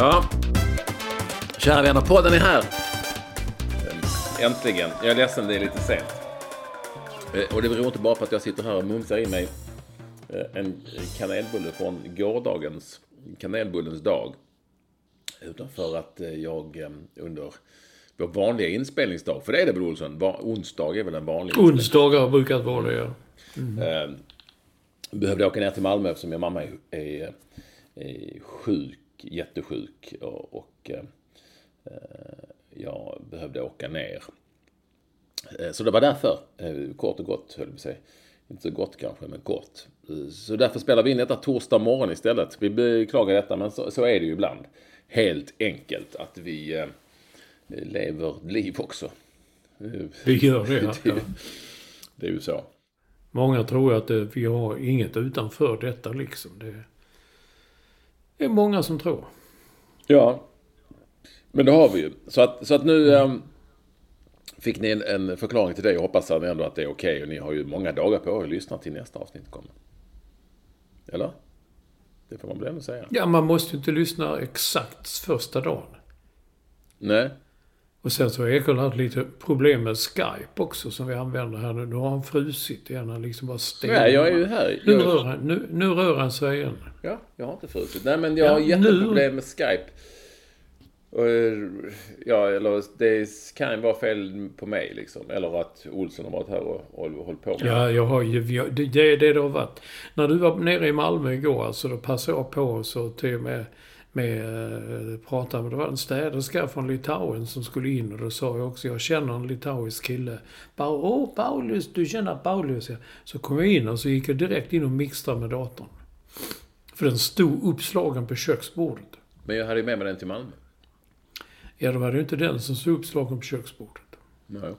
Ja. Kära vänner, podden är här. Äntligen. Jag är ledsen, det är lite sent. Eh, Och det beror inte bara på att jag sitter här och mumsar i mig eh, en kanelbulle från gårdagens kanelbullens dag. Utan för att eh, jag under vår vanliga inspelningsdag, för det är det väl Olsson? Onsdag är väl en vanlig Onsdagar har brukat vara det, ja. Eh, behövde åka ner till Malmö eftersom min mamma är, är, är sjuk, jättesjuk. Och, och eh, jag behövde åka ner. Eh, Så det var därför, eh, kort och gott höll jag på säga. Inte så gott kanske, men kort. Så därför spelar vi in detta torsdag morgon istället. Vi beklagar detta, men så, så är det ju ibland. Helt enkelt att vi lever liv också. Vi gör det, ja. Det, det är ju så. Många tror att vi har inget utanför detta liksom. Det, det är många som tror. Ja, men det har vi ju. Så att, så att nu ehm, fick ni en, en förklaring till det. Jag hoppas att ändå att det är okej. Och ni har ju många dagar på er att lyssna till nästa avsnitt kommer. Eller? Det får man väl ändå säga. Ja, man måste ju inte lyssna exakt första dagen. Nej. Och sen så har Ekerlund haft lite problem med Skype också som vi använder här nu. Nu har han frusit igen. Han liksom bara stelnar. Nej, jag är ju här. Nu Jag, rör, han, nu, nu rör han sig igen. ja, jag har inte frusit. Nej, men jag har Ja, jätteproblem med Skype. Och, ja, eller det kan ju vara fel på mig liksom. Eller att Olsson har varit här och, och hållit på med Ja, jag har ju, det är det det har varit. När du var nere i Malmö igår, alltså, då passade jag på så till och med, med eh, prata med, det var en städerska från Litauen som skulle in och då sa jag också, jag känner en litauisk kille. Åh Paulus, du känner Paulus? Ja. Så kom jag in och så gick jag direkt in och mixtrade med datorn. För den stod uppslagen på köksbordet. Men jag hade ju med mig den till Malmö. Ja, då var ju inte den som stod uppslagen på köksbordet. Nej.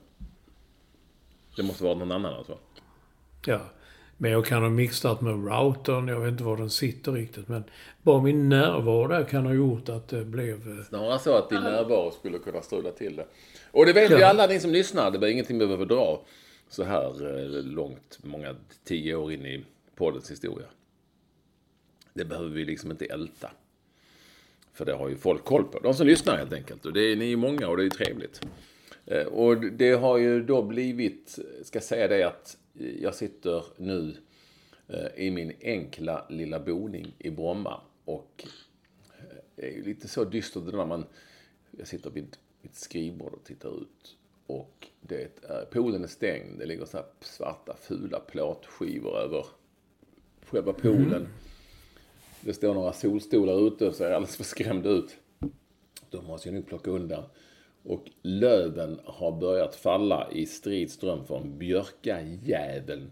Det måste vara någon annan alltså. Ja. Men jag kan ha mixat med routern, jag vet inte var den sitter riktigt. Men bara min närvaro där kan ha gjort att det blev... eh, Snarare så att din närvaro skulle kunna strula till det. Och det vet ju Ja. alla ni som lyssnar. Det var ingenting vi behöver dra så här eh, långt, många tio år in i poddens historia. Det behöver vi liksom inte älta. För det har ju folk koll på. De som lyssnar helt enkelt. Och det är, ni många och det är ju trevligt. Eh, Och det har ju då blivit, ska säga det att jag sitter nu eh, i min enkla lilla boning i Bromma. Och eh, det är ju lite så dystert när man, jag sitter vid mitt skrivbord och tittar ut. Och det är, poolen är stängd. Det ligger så här svarta fula plåtskivor över själva poolen. Det står några solstolar ute och ser alldeles för skrämda ut. De måste jag nu plocka undan. Och löven har börjat falla i strid ström från björkajäveln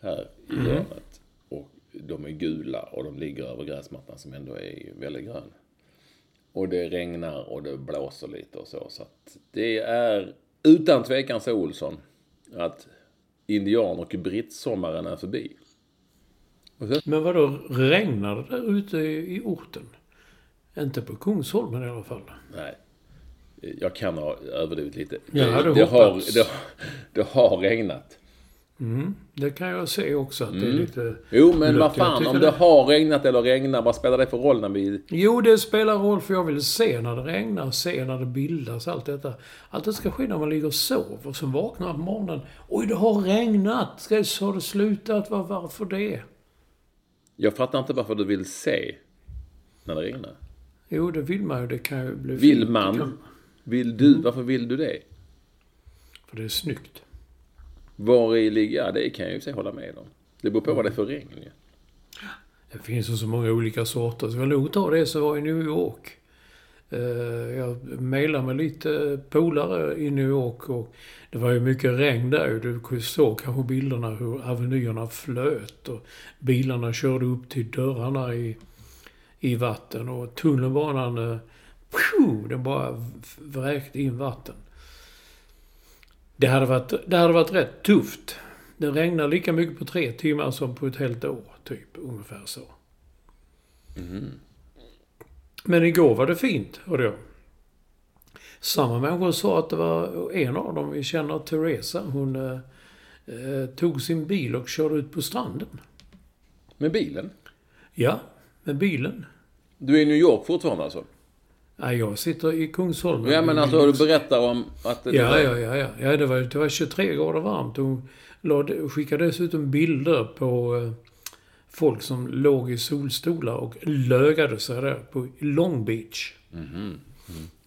här i hörnet. Och de är gula och de ligger över gräsmattan som ändå är väldigt grön. Och det regnar och det blåser lite och så. Så att det är utan tvekan så Olsson att indian och brittsommaren är förbi. Men vad då regnar det där ute i orten? Inte på Kungsholmen i alla fall. Nej. Jag kan ha överdrivit lite. Jag hade det, har, hoppats. det, det har regnat. Mm, det kan jag se också att det är lite... Jo, men vad fan, om det har regnat eller regnar, vad spelar det för roll när vi... Jo, det spelar roll för jag vill se när det regnar, se när det bildas, allt detta. Allt det ska ske när man ligger och sover. Och sen vaknar man på morgonen. Oj, det har regnat! Ska så har det slutat? Var, varför det? Jag fattar inte varför du vill se när det regnar. Jo, det vill man ju. Det kan ju bli Vill fint. Det man? Vill du? Varför vill du det? För det är snyggt. Var i ligger... Ja, det kan jag ju sig hålla med om. Det beror på vad det är för regn ju. Det finns ju så många olika sorter. Så jag nog ta det som var i New York. Eh, Jag mejlade med lite polare i New York och det var ju mycket regn där. Du såg kanske bilderna hur avenyerna flöt och bilarna körde upp till dörrarna i, i vatten och tunnelbanan, eh, den bara vräkte in vatten. Det hade varit, det hade varit rätt tufft. Det regnar lika mycket på tre timmar som på ett helt år, typ. Ungefär så. Men igår var det fint, hörde jag. Samma människor sa att det var en av dem, vi känner Teresa, hon eh, eh, tog sin bil och körde ut på stranden. Med bilen? Ja, med bilen. Du är i New York fortfarande alltså? Nej, jag sitter i Kungsholmen. Ja, men alltså du berättar om att... det Ja, var- ja, ja, ja. ja det, var, det var 23 grader varmt. Hon lade, skickade dessutom bilder på eh, folk som låg i solstolar och lögade sig där på Long Beach.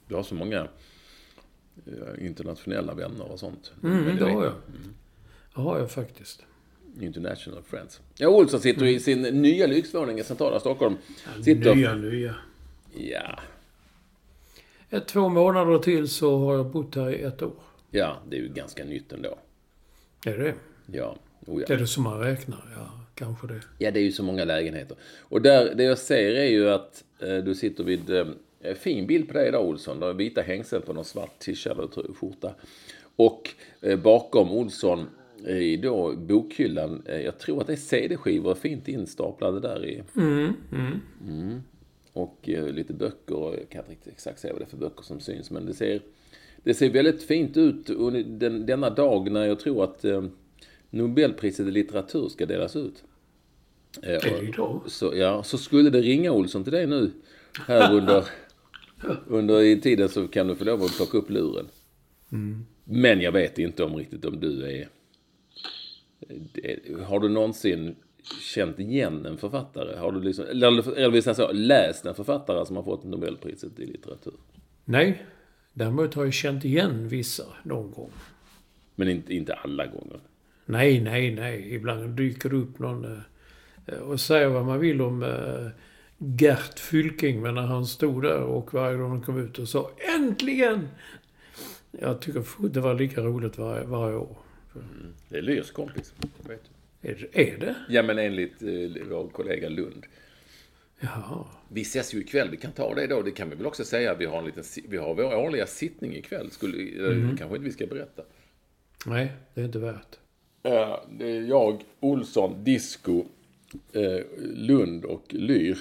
Du har så många eh, internationella vänner och sånt. Mm, Men det har jag. Det har jag faktiskt. International Friends. Ja, Olsson sitter i sin nya lyxvåning i centrala Stockholm. Sitter... Nya, nya. Ja. Ett, två månader till så har jag bott här i ett år. Ja, det är ju ganska nytt ändå. Är det Ja. Oh, det? ja. Är det som man räknar? Ja, kanske det. ja, det är ju så många lägenheter. Och där, det jag ser är ju att eh, du sitter vid... Eh, fin bild på dig idag, Olsson. Du har vita hängsel på någon svart t-shirt och skjorta. Och eh, bakom Olsson i då bokhyllan, eh, jag tror att det är CD-skivor fint instaplade där i. Mm. Och eh, lite böcker, och jag kan inte riktigt exakt säga vad det är för böcker som syns, men det ser, det ser väldigt fint ut under den, denna dag när jag tror att eh, Nobelpriset i litteratur ska delas ut. Eh, och-? Så, ja, så skulle det ringa Olsson till dig nu här under, under i tiden så kan du få lov att plocka upp luren. Men jag vet inte om riktigt om du är... det- Har du någonsin känt igen en författare? Har du liksom, eller, eller vill säga så, läst en författare som har fått Nobelpriset i litteratur? Nej. Däremot har jag känt igen vissa någon gång. Men inte, inte alla gånger. Nej, nej, nej. Ibland dyker det upp någon eh, och säger vad man vill om eh, Gert Fylking. Men när han stod där och varje gång han kom ut och sa ÄNTLIGEN! Jag tycker det var lika roligt varje, varje år. Det är Lyrs kompis. Är det? Är det? Ja, men enligt eh, vår kollega Lund. Jaha. Vi ses ju ikväll, vi kan ta det då. Det kan vi väl också säga. Vi har, en liten, vi har vår årliga sittning ikväll. Skulle, mm. kanske inte vi ska berätta. Nej, det är inte värt. Eh, det är jag, Olsson, Disco, eh, Lund och Lyr.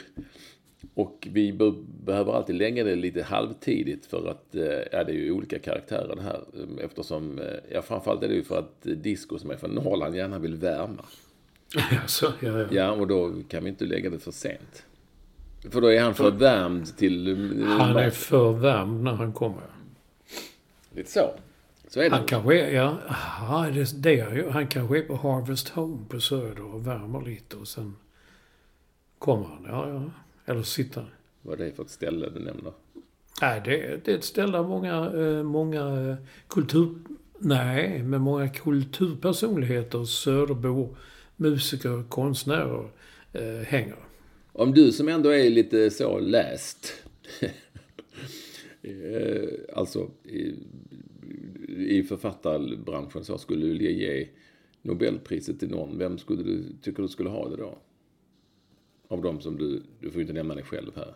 Och vi be- behöver alltid lägga det lite halvtidigt för att, eh, ja det är ju olika karaktärer det här. eh, Eftersom, eh, ja framförallt är det ju för att Disco som är från Norrland gärna vill värma. Alltså, ja, ja. Ja, och då kan vi inte lägga det för sent. För då är han för värmd till... Han är för värmd när han kommer. Lite så. Så är det. Han kanske är, ja, aha, det, det han kanske är på Harvest Home på Söder och värmer lite och sen kommer han. Ja, ja. Eller sitter han. Vad är det för ett ställe du nämner? Nej, det, det är ett ställe där många, eh, många eh, kultur... Nej, men många kulturpersonligheter, Söderbor, musiker, konstnärer eh, hänger. Om du som ändå är lite så läst. eh, alltså i, i författarbranschen så skulle du ge Nobelpriset till någon. Vem skulle du tycker du skulle ha det då? Av de som du, du får ju inte nämna dig själv här.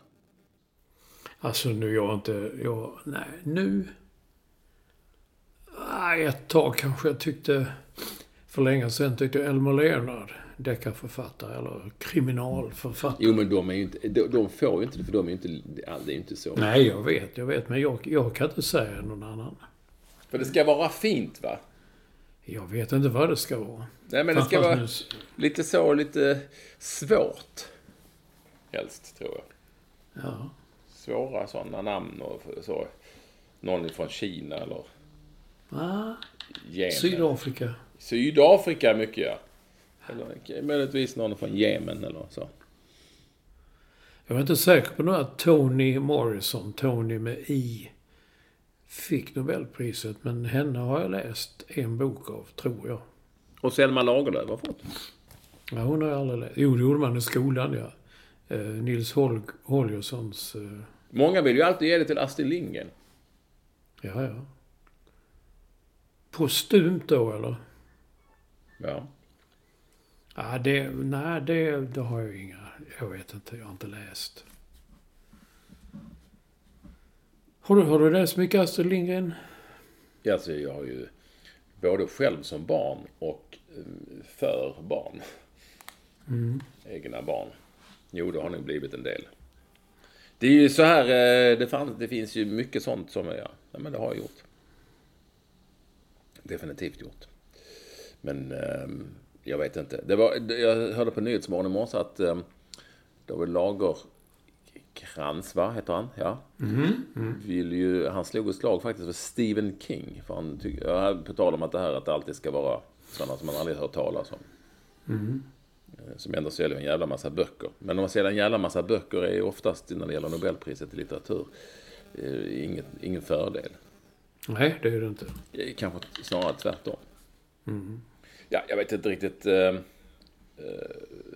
Alltså nu jag inte... Jag, nej, nu... Nej, ett tag kanske jag tyckte... För länge sedan tyckte jag Elmer Leonard, deckarförfattare eller kriminalförfattare. Jo men de är ju inte, de, de får ju inte det för de är ju inte, det är ju inte så. Nej, jag vet, jag vet. Men jag, jag kan inte säga någon annan. För det ska vara fint va? Jag vet inte vad det ska vara. Nej, men det ska vara nu- lite så, lite svårt. Helst, tror jag. Ja. Svåra sådana namn och så. Någon från Kina eller Ah, Jemen. Sydafrika. Sydafrika mycket, ja. Eller möjligtvis någon från Jemen eller så. Jag är inte säker på att Toni Morrison, Tony med I, fick Nobelpriset. Men henne har jag läst en bok av, tror jag. Och Selma Lagerlöf har fått. Ja, hon har jag aldrig läst. Jo, det gjorde man i skolan, ja. Eh, Nils Hol- Holgerssons... Eh, Många vill ju alltid ge det till Astrid Lindgren. ja, ja. Postumt då, eller? Ja. Ja, det... Nej, det, det har jag inga... Jag vet inte. Jag har inte läst. Har du, har du läst mycket Astrid Lindgren? Alltså, jag har ju både själv som barn och eh, för barn. Egna barn. Jo, det har nog blivit en del. Det är ju så här, eh, det, fann, det finns ju mycket sånt som jag, ja, men det har jag gjort. Definitivt gjort. Men ehm, jag vet inte. Det var, jag hörde på Nyhetsmorgon i morse att um, David Lager Krantz, va, heter han? Ja. Vill ju, han slog ett slag faktiskt för Stephen King. För han tycker, ja, på tal om att det här att det alltid ska vara sådana som man aldrig hört talas om. Eh, Som ändå säljer en jävla massa böcker. Men om man säljer en jävla massa böcker är ju oftast när det gäller Nobelpriset i litteratur eh, inget, ingen fördel. Nej, det är det inte. Eh, Kanske snarare tvärtom. Ja, jag vet inte riktigt eh, eh,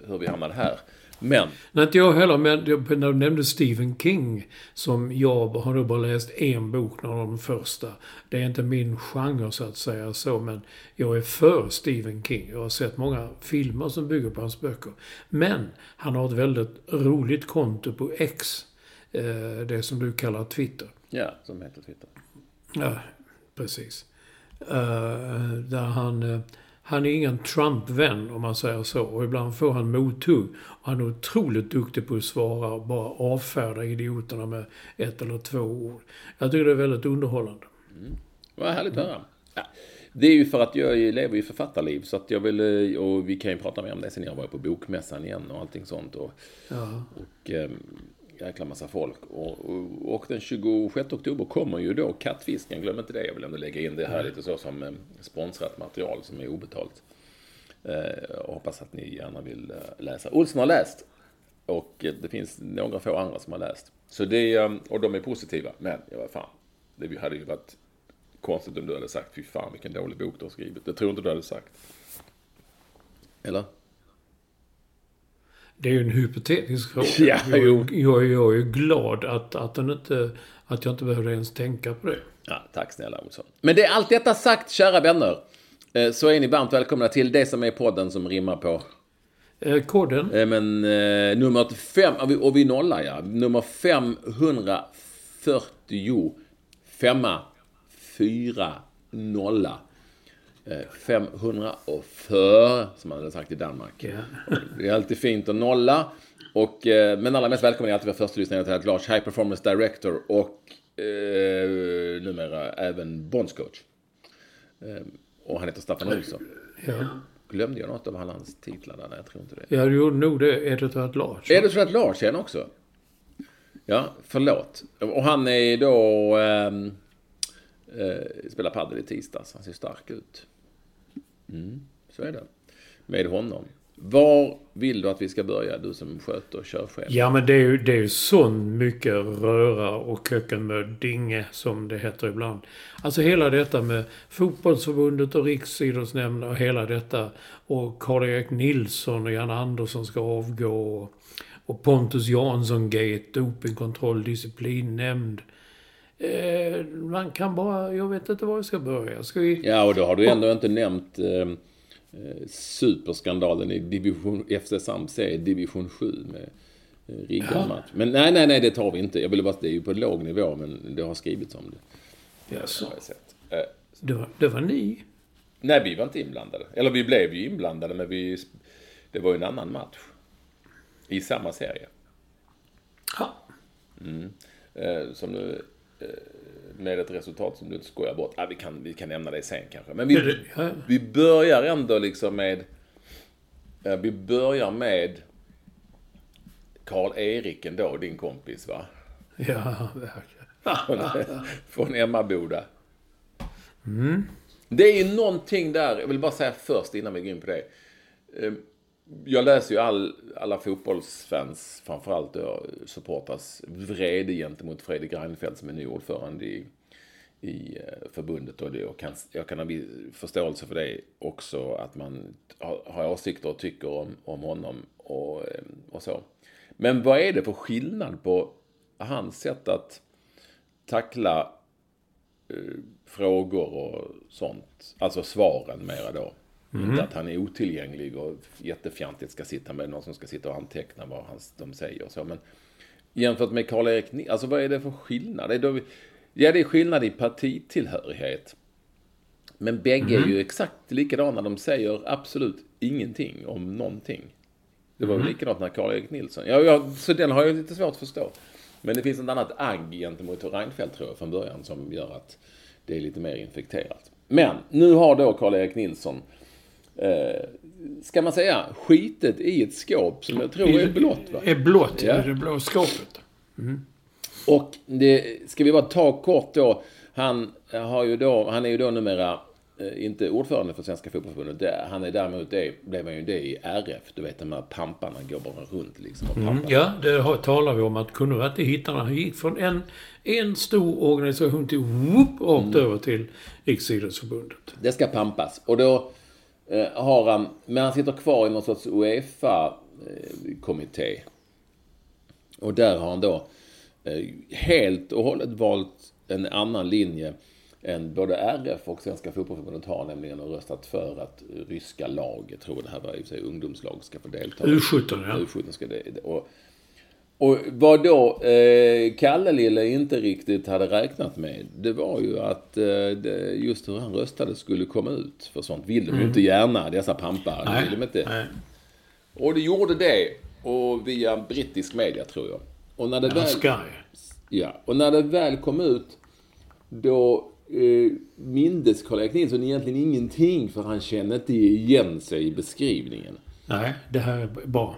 hur vi hamnade här. Men, Nej, inte jag heller, men när du nämnde Stephen King, som jag har nog bara läst en bok, någon av de första. Det är inte min genre så att säga så, men jag är för Stephen King. Jag har sett många filmer som bygger på hans böcker. Men han har ett väldigt roligt konto på X, eh, det som du kallar Twitter. ja, som heter Twitter. Ja, precis. Eh, där han, eh, han är ingen Trump-vän om man säger så. Och ibland får han mothugg. Och han är otroligt duktig på att svara och bara avfärda idioterna med ett eller två ord. Jag tycker det är väldigt underhållande. Vad härligt att höra. Ja, det är ju för att jag lever i författarliv så att jag vill, eh, och vi kan ju prata mer om det sen jag var på bokmässan igen och allting sånt. Och, Ja. och eh, jäkla massa folk. Och, och, och den 26 oktober kommer ju då Kattfisken, glöm inte det. Jag vill ändå lägga in det här lite så som eh, sponsrat material som är obetalt. Jag hoppas att ni gärna vill eh, läsa. Olsson har läst. Och det finns några få andra som har läst. Så det, och de är positiva. Men, ja vad fan. Det hade ju varit konstigt om du hade sagt fy fan vilken dålig bok du har skrivit. Det tror inte du hade sagt. Eller? Det är ju en hypotetisk fråga. Ja, jag, jag, jag är glad att, att, den inte, att jag inte behövde ens tänka på det. Ja, tack snälla Olsson. Men det är allt detta sagt, kära vänner. eh, Så är ni varmt välkomna till det som är podden som rimmar på Eh, koden? Eh, Men eh, nummer fem, och vi, och vi nollar ja. Nummer 540, femma, fyra, nolla. Eh, 540, som man hade sagt i Danmark. Ja. Det är alltid fint att nolla. Och, eh, men allra mest välkommen är alltid vår första lyssnare till att Lars, High Performance Director och eh, numera även bondscoach. Eh, och han heter Staffan Olsson. Ja. Glömde jag något av alla hans titlar där? Nej, jag tror inte det. ja, du gjorde nog det. Editor at large. Är det så att Lars är en också? Ja, förlåt. Och han är då... ehm, eh, spelar padel i tisdags. Han ser stark ut. Mm, så är det. Med honom. Var vill du att vi ska börja? Du som sköter körschema. Ja, men det är ju det är ju sån mycket röra och kökkenmöddinge som det heter ibland. Alltså hela detta med fotbollsförbundet och riksidrottsnämnden och hela detta. Och Karl-Erik Nilsson och Jan Andersson ska avgå. Och, och Pontus Jansson-gate, dopingkontroll, disciplinnämnd. Eh, man kan bara... Jag vet inte var jag ska börja. Ska vi... Ja, och då har du ändå inte nämnt eh, eh, superskandalen i division, FC Samse i division 7 med eh, riggad match. Men nej, nej, nej, det tar vi inte. Jag ville bara, det är ju på låg nivå, men det har skrivits om det. Jaså, har jag sett. Det, var, det var ni? Nej, vi var inte inblandade. Eller vi blev ju inblandade, men vi, det var ju en annan match. I samma serie. Ja. Eh, som nu, med ett resultat som du inte skojar bort. Ah, vi, kan, vi kan nämna det sen kanske. Men vi, vi börjar ändå liksom med... eh, Vi börjar med Karl-Erik ändå, din kompis va? Ja, verkligen. Från, Emmaboda. Det är ju någonting där, jag vill bara säga först innan vi går in på det. Jag läser ju all, alla fotbollsfans, framförallt då supportras vrede gentemot Fredrik Reinfeldt som är ny ordförande i, i eh, förbundet. Och det, jag, kan, jag kan ha viss förståelse för det också, att man har, har åsikter och tycker om, om honom och, eh, och så. Men vad är det för skillnad på hans sätt att tackla eh, frågor och sånt. Alltså svaren mera då. Inte att han är otillgänglig och jättefjantigt ska sitta med någon som ska sitta och anteckna vad han, de säger och så. Men jämfört med Karl-Erik alltså vad är det för skillnad? Det är då, ja, det är skillnad i partitillhörighet. Men bägge är ju exakt likadana. De säger absolut ingenting om någonting. Det var väl likadant när Karl-Erik Nilsson... Ja, ja, så den har jag lite svårt att förstå. Men det finns ett annat agg gentemot Reinfeldt tror jag från början som gör att det är lite mer infekterat. Men nu har då Karl-Erik Nilsson, eh, ska man säga, skitet i ett skåp som jag tror är blått va? Är blått, ja. Det blå skåpet. Och det ska vi bara ta kort då. Han, har ju då, han är ju då numera eh, inte ordförande för Svenska Fotbollförbundet. Det- Han är däremot det, blev han ju det i RF. Du vet de här pamparna går bara runt liksom. Mm, ja, det har, talar vi om att kunde vi inte hitta Han gick från en, en stor organisation till whoop, rakt Mm. över till Riksidrottsförbundet. Det ska pampas. Och då eh, har han, men han sitter kvar i någon sorts Uefa-kommitté. Och där har han då eh, helt och hållet valt en annan linje än både RF och Svenska Fotbollförbundet har, nämligen och röstat för att ryska lag, jag tror det här var i sig ungdomslag, ska få delta. U17, ja. U17 ska det, och, och vad då eh, Kalle Lille inte riktigt hade räknat med, det var ju att eh, det, just hur han röstade skulle komma ut. För sånt vill de ju inte gärna, dessa pampar. Det vill de inte. Mm. nej. Och det gjorde det, och via brittisk media tror jag. Och när det väl... Sky. Ja, och när det väl kom ut, då eh, mindes Karl-Erik Nilsson egentligen ingenting, för han kände inte igen sig i beskrivningen. Nej, det här är bra.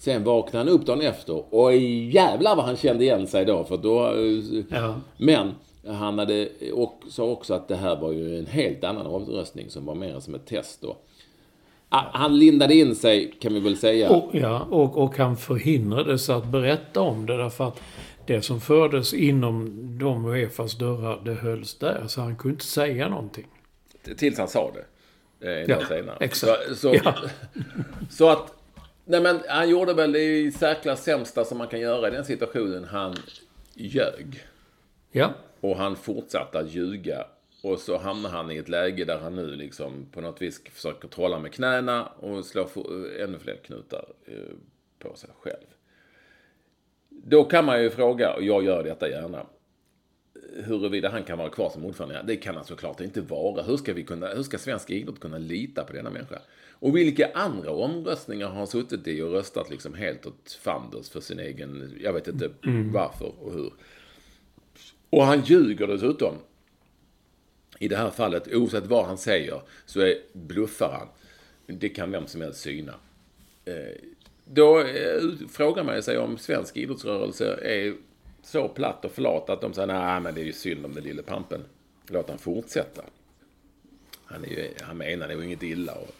Sen vaknade han upp dagen efter och jävlar vad han kände igen sig då. För då eh, Ja. Men han hade och sa också att det här var ju en helt annan omröstning som var mer som ett test då. Ah, Han lindade in sig kan vi väl säga. Och, ja, och, och han förhindrades att berätta om det därför att det som fördes inom de Uefas dörrar, det hölls där. Så han kunde inte säga någonting. Tills han sa det. Eh, en Ja, dag senare. exakt. Så, så, Ja. så att, nej men han gjorde väl det i särklass sämsta som man kan göra i den situationen. Han ljög. Ja, Och han fortsatte att ljuga. Och så hamnar han i ett läge där han nu liksom på något vis försöker trolla med knäna och slå ännu fler knutar eh, på sig själv. Då kan man ju fråga, och jag gör detta gärna, huruvida han kan vara kvar som ordförande. Det kan han såklart inte vara. Hur ska, vi kunna, hur ska svensk idrott kunna lita på denna människa? Och vilka andra omröstningar har han suttit i och röstat liksom helt åt fanders för sin egen, jag vet inte varför och hur. Och han ljuger dessutom. I det här fallet, oavsett vad han säger, så är, bluffar han. Det kan vem som helst syna. Eh, då eh, frågar man sig om svensk idrottsrörelse är så platt och flat att de säger nej men det är ju synd om den lille pampen. Låt han fortsätta. Han, är ju, han menar nog inget illa och,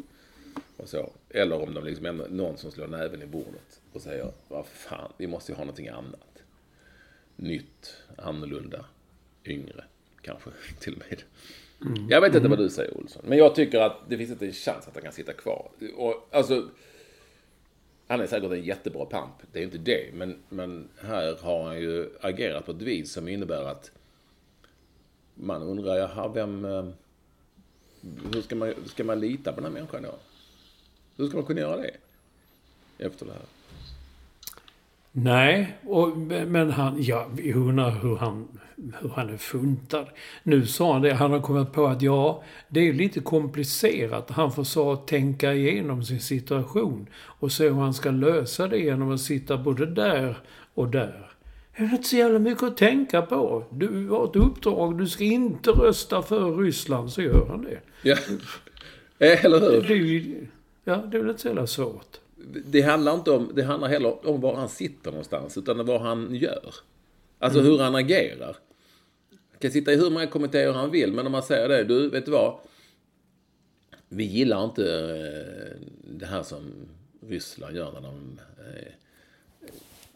och så. Eller om de liksom ändå, någon som slår näven i bordet och säger vad fan, vi måste ju ha någonting annat. Nytt, annorlunda, yngre kanske till och med. Jag vet inte vad du säger Olsson, men jag tycker att det finns inte en chans att han kan sitta kvar. Och, alltså, han är säkert en jättebra pamp, det är inte det. Men, men här har han ju agerat på ett vis som innebär att man undrar, jaha, vem... eh, Hur ska man, ska man lita på den här människan då? Hur ska man kunna göra det? Efter det här. Nej, och, men han, ja, vi undrar hur han, hur han är funtad. Nu sa han det, han har kommit på att ja, det är lite komplicerat. Han får så tänka igenom sin situation och se hur han ska lösa det genom att sitta både där och där. Det är inte så jävla mycket att tänka på. Du har ett uppdrag, du ska inte rösta för Ryssland, så gör han det. Ja. Eller hur? Det ju, ja, det är väl inte så jävla svårt. det handlar inte om, det handlar heller om var han sitter någonstans, utan vad han gör. Alltså hur han agerar. Han kan sitta i hur många kommittéer han vill, men om man säger det, du, vet du vad? Vi gillar inte eh, det här som Ryssland gör när de eh,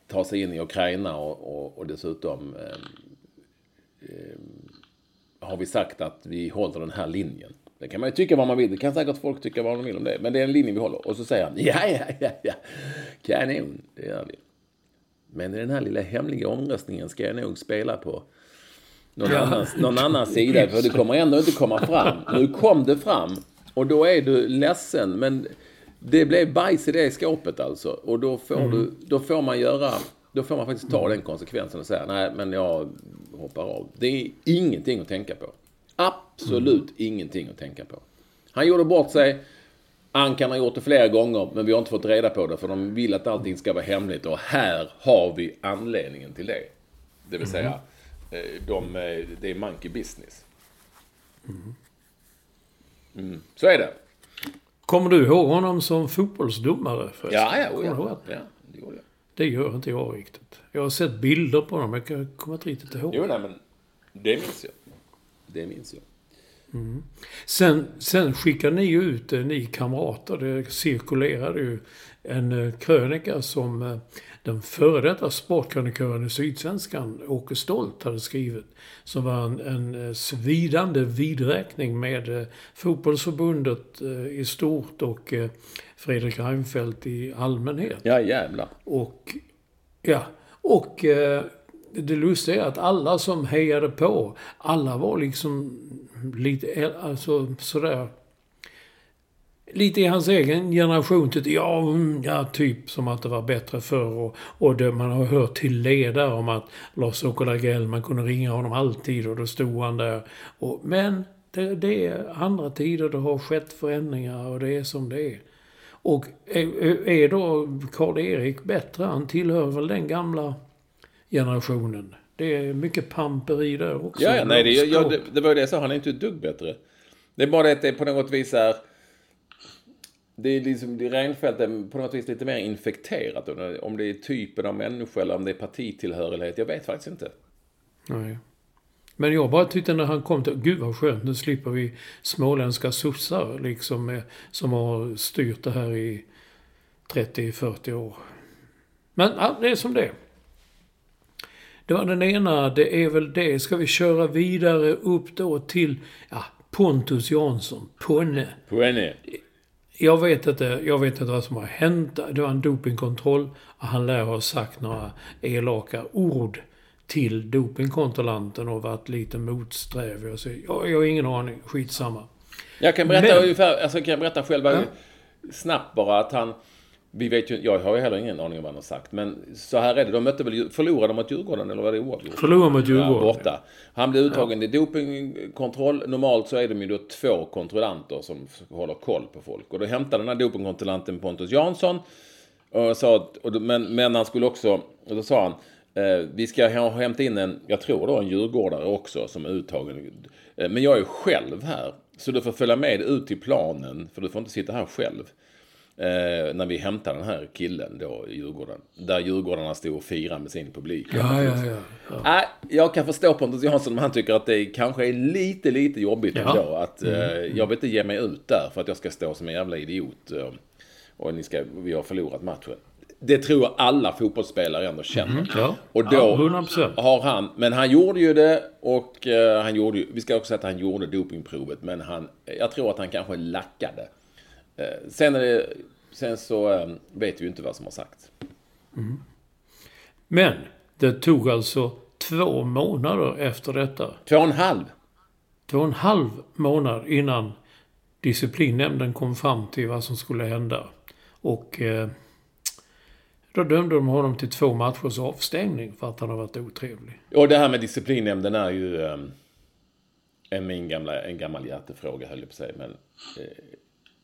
tar sig in i Ukraina och, och, och dessutom eh, har vi sagt att vi håller den här linjen. Det kan man ju tycka vad man vill. Det kan säkert folk tycka vad de vill om det. Men det är en linje vi håller. Och så säger han, ja, ja, ja, ja. Kanon, det gör vi. Men i den här lilla hemliga omröstningen ska jag nog spela på någon, Ja. annan, någon annan sida. För det kommer ändå inte komma fram. Nu kom det fram. Och då är du ledsen. Men det blev bajs i det skåpet alltså. Och då får, du, då får man göra... Då får man faktiskt ta den konsekvensen och säga nej, men jag hoppar av. Det är ingenting att tänka på. Absolut ingenting att tänka på. Han gjorde bort sig. Han kan ha gjort det flera gånger, men vi har inte fått reda på det för de vill att allting ska vara hemligt. Och här har vi anledningen till det. Det vill säga, eh, de, eh, det är monkey business. Mm. Så är det. Kommer du ihåg honom som fotbollsdomare förresten? Ja, ja, oh, ja. det? ja det gjorde jag. Det gör inte jag riktigt. Jag har sett bilder på honom, men jag kommer inte riktigt ihåg. Jo, nej, men det minns jag. Det minns jag. Sen, sen skickade ni ut, eh, ni kamrater, det cirkulerade ju en eh, krönika som eh, den före detta sportkrönikören i Sydsvenskan, Åke Stolt, hade skrivit. Som var en, en svidande vidräkning med fotbollsförbundet i stort och Fredrik Reinfeldt i allmänhet. Ja, jävlar. Och, ja, och det lustiga är att alla som hejade på, alla var liksom lite, alltså sådär, lite i hans egen generation tyckte ja, mm, ja, typ som att det var bättre förr. Och, och det, man har hört till ledare om att Lars-Åke Lagrell, man kunde ringa honom alltid och då stod han där. Och, men det, det är andra tider, det har skett förändringar och det är som det är. Och är, är då Karl-Erik bättre? Han tillhör väl den gamla generationen. Det är mycket pamperi där också. Ja, ja nej, det, jag, det, det var ju det jag sa. Han är inte ett dugg bättre. Det är bara det att det på något vis är... Det är liksom, det Reinfeldt är på något vis lite mer infekterat. Om det är typen av människa eller om det är partitillhörighet. Jag vet faktiskt inte. Nej. Men jag bara tyckte när han kom till... Gud vad skönt, nu slipper vi småländska sossar liksom med, som har styrt det här i 30-40 år. Men ja, det är som det är. Det var den ena. Det är väl det. Ska vi köra vidare upp då till ja, Pontus Jansson, Ponne. Poänge. Jag vet inte, jag vet inte vad som har hänt. Det var en dopingkontroll. Han lär ha sagt några elaka ord till dopingkontrollanten och varit lite motsträvig. och så. Jag, jag har ingen aning. Skitsamma. Jag kan berätta Men- ungefär, alltså kan jag berätta själv Ja. snabbt bara att han... Vi vet ju, jag har ju heller ingen aning om vad han har sagt. Men så här är det. De mötte väl, förlorade de mot Djurgården eller var det oavgjort? Förlorade mot Ja, Djurgården. borta. Han blev uttagen i dopingkontroll. Normalt så är de ju då två kontrollanter som håller koll på folk. Och då hämtade den här dopingkontrollanten Pontus Jansson. Och sa att, och men, men han skulle också, och då sa han, eh, vi ska hämta in en, jag tror då en djurgårdare också som är uttagen. Eh, men jag är själv här. Så du får följa med ut till planen, för du får inte sitta här själv. Eh, när vi hämtar den här killen då i Djurgården. Där Djurgårdarna stod och firade med sin publik. Ja, ja, ja. ja. Nej, jag kan förstå Pontus Jansson om han tycker att det kanske är lite, lite jobbigt Ja. ändå. Att eh, jag vill inte ge mig ut där för att jag ska stå som en jävla idiot. eh, och ni ska, vi har förlorat matchen. Det tror jag alla fotbollsspelare ändå känner. ja. Och då Ja, 100%. har han, men han gjorde ju det och eh, han gjorde ju, vi ska också säga att han gjorde dopingprovet, men han, jag tror att han kanske lackade. Eh, sen, är det, sen så eh, vet vi ju inte vad som har sagts. Men det tog alltså två månader efter detta. Två och en halv. Två och en halv månad innan disciplinnämnden kom fram till vad som skulle hända. Och eh, då dömde de honom till två matchers avstängning för att han har varit otrevlig. Och det här med disciplinnämnden är ju um, en, min gamla, en gammal hjärtefråga höll jag på att säga. Men eh,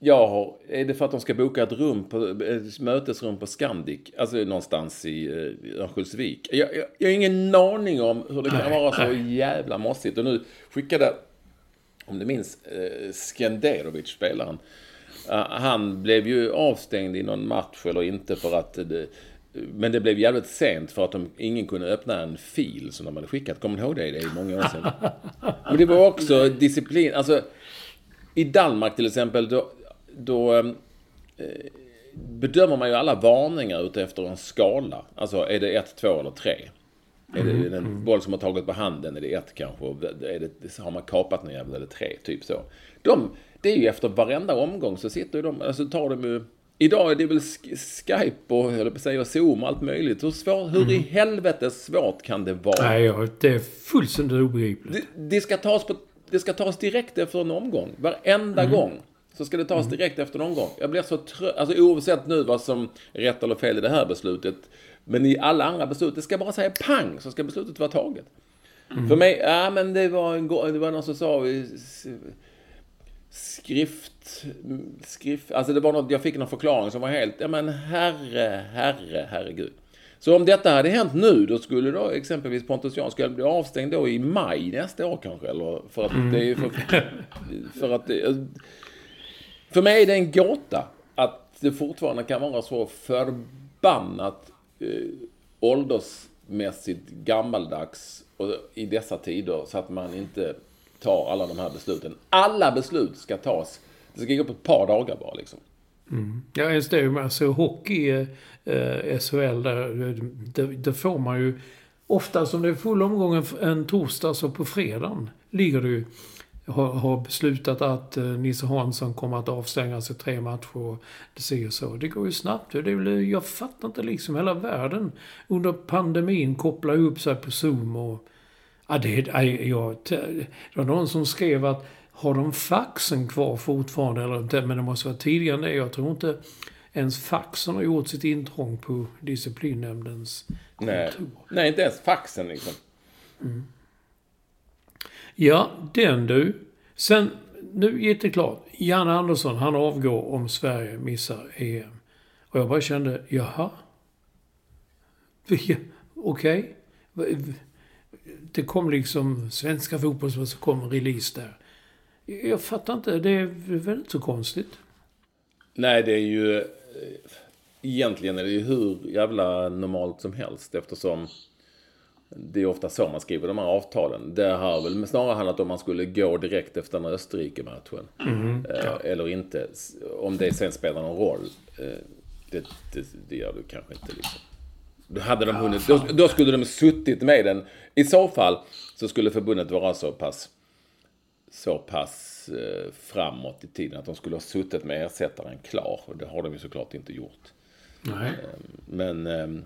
jag har, är det för att de ska boka ett rum på, ett mötesrum på Scandic, alltså någonstans i eh, Örnsköldsvik. Jag, jag, jag har ingen aning om hur det kan vara så jävla mossigt. Och nu skickade, om du minns, eh, Skenderovic, spelaren. Uh, han blev ju avstängd i någon match eller inte för att det, men det blev jävligt sent för att de, ingen kunde öppna en fil som de hade skickat. Kommer ni ihåg det? Det är många år sedan. Men det var också disciplin. Alltså, i Danmark till exempel, då, då eh, bedömer man ju alla varningar utefter en skala. Alltså, är det 1, 2 eller 3? Är det en boll som har tagit på handen, är det 1 kanske? Är det, har man kapat någon jävel, är det 3? Typ så. De, det är ju efter varenda omgång så sitter ju de, alltså tar de ju... Idag är det väl sk- Skype och, höll på att säga, Zoom och allt möjligt. Hur, svår, hur i helvete svårt kan det vara? Nej, ja, det är fullständigt obegripligt. Det, det, ska tas på, det ska tas direkt efter en omgång. Varenda gång. Så ska det tas direkt efter en omgång. Jag blir så trött. Alltså oavsett nu vad som är rätt eller fel i det här beslutet. Men i alla andra beslut, det ska bara säga pang så ska beslutet vara taget. För mig, ja men det var, en, det var någon som sa s- skrift, skrift, alltså det var något, jag fick någon förklaring som var helt, ja men herre, herre, herregud. Så om detta hade hänt nu, då skulle då exempelvis Pontus Jansson bli avstängd då i maj nästa år kanske, eller för att det är för, för att det, för mig är det en gåta att det fortfarande kan vara så förbannat eh, åldersmässigt gammaldags och i dessa tider så att man inte tar alla de här besluten. Alla beslut ska tas. Det ska gå på ett par dagar bara liksom. Mm. Ja, just det. Alltså hockey, eh, SHL, där, det, det får man ju... Ofta som det är full omgång en, en torsdag, så på fredagen ligger det ju... Har, har beslutat att eh, Nisse Hansson kommer att avstängas i tre matcher. och Det ser så. Det går ju snabbt. Det är väl, jag fattar inte liksom hela världen under pandemin kopplar upp sig på Zoom och... Ja, det, nej, jag, det var någon som skrev att har de faxen kvar fortfarande eller inte? Men det måste vara tidigare än det. Jag tror inte ens faxen har gjort sitt intrång på disciplinnämndens Nej, kontor. nej inte ens faxen liksom. Ja, den du. Sen, nu gick det klart. Janne Andersson, han avgår om Sverige missar EM. Och jag bara kände, jaha? Ja, Okej. Det kom liksom svenska fotbollsmän, så kom en release där. Jag fattar inte, det är väl inte så konstigt? Nej, det är ju... Eh, egentligen är det ju hur jävla normalt som helst eftersom det är ofta så man skriver de här avtalen. Det har väl snarare handlat om man skulle gå direkt efter den Österrike-matchen. eh, Eller inte. Om det sen spelar någon roll. eh, Det, det, det gör det kanske inte liksom. Då hade de hunnit, då, då skulle de suttit med den. I så fall så skulle förbundet vara så pass så pass eh, framåt i tiden att de skulle ha suttit med ersättaren klar. Och det har de ju såklart inte gjort. Nej. Men ehm, ehm,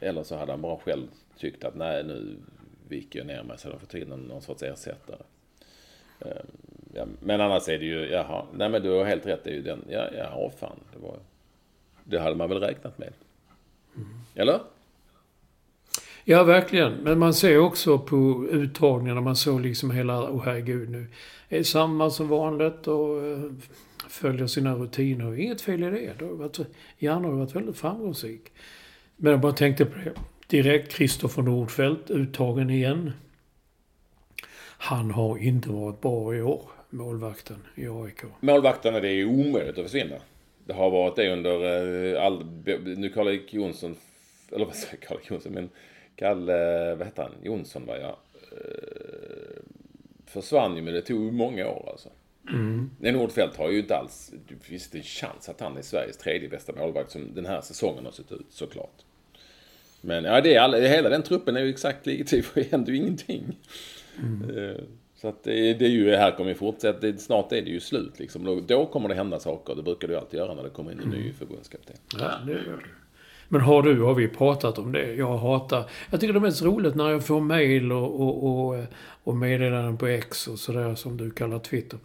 eller så hade han bara själv tyckt att nej nu viker jag ner mig så de får ta in någon, någon sorts ersättare. Ehm, ja, men annars är det ju, jaha, nej men du har helt rätt, det är ju den, ja, ja, fan, det var, det hade man väl räknat med. Eller? Ja, verkligen. Men man ser också på uttagningarna, man såg liksom hela, åh herregud nu. Är samma som vanligt och eh, följer sina rutiner. Inget fel i det. det har varit, Janne har varit väldigt framgångsrik. Men jag bara tänkte på det. Direkt Kristoffer Nordfeldt, uttagen igen. Han har inte varit bra i år, målvakten i AIK. Målvakterna, det är omöjligt att försvinna. Det har varit det under eh, all... Nu Karl-Erik Jonsson... Eller vad säger Karl-Erik Jonsson? Men Kalle... Vad heter han? Jonsson var jag. Eh, försvann ju, men det tog ju många år alltså. Mm. Nordfeldt har ju inte alls... Det finns inte en chans att han är Sveriges tredje bästa målvakt som den här säsongen har sett ut, såklart. Men ja, det är alla, hela den truppen är ju exakt likativ och det händer ju ingenting. Eh, Så att det, det är ju, här kommer ju fortsätta, det, snart är det ju slut liksom. Då, då kommer det hända saker, det brukar det ju alltid göra när det kommer in en ny förbundskapten. Ja, det gör du. Men har du, har vi pratat om det? Jag hatar... Jag tycker det är mest roligt när jag får mail och, och, och, och meddelanden på X och sådär som du kallar Twitter.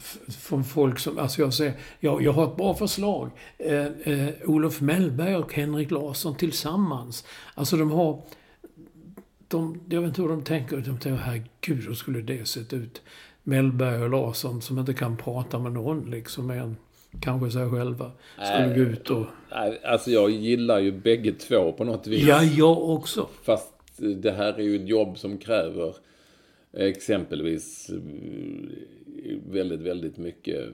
Eh, från folk som... Alltså jag säger, jag, jag har ett bra förslag. Eh, eh, Olof Mellberg och Henrik Larsson tillsammans. Alltså de har... De, jag vet inte hur de tänker. De tänker, herregud, hur skulle det sett ut? Mellberg och Larsson som inte kan prata med någon liksom än kanske sig själva. Skulle gå ut och... Nej, Alltså jag gillar ju bägge två på något vis. Ja, jag också. Fast det här är ju ett jobb som kräver exempelvis eh, väldigt, väldigt mycket.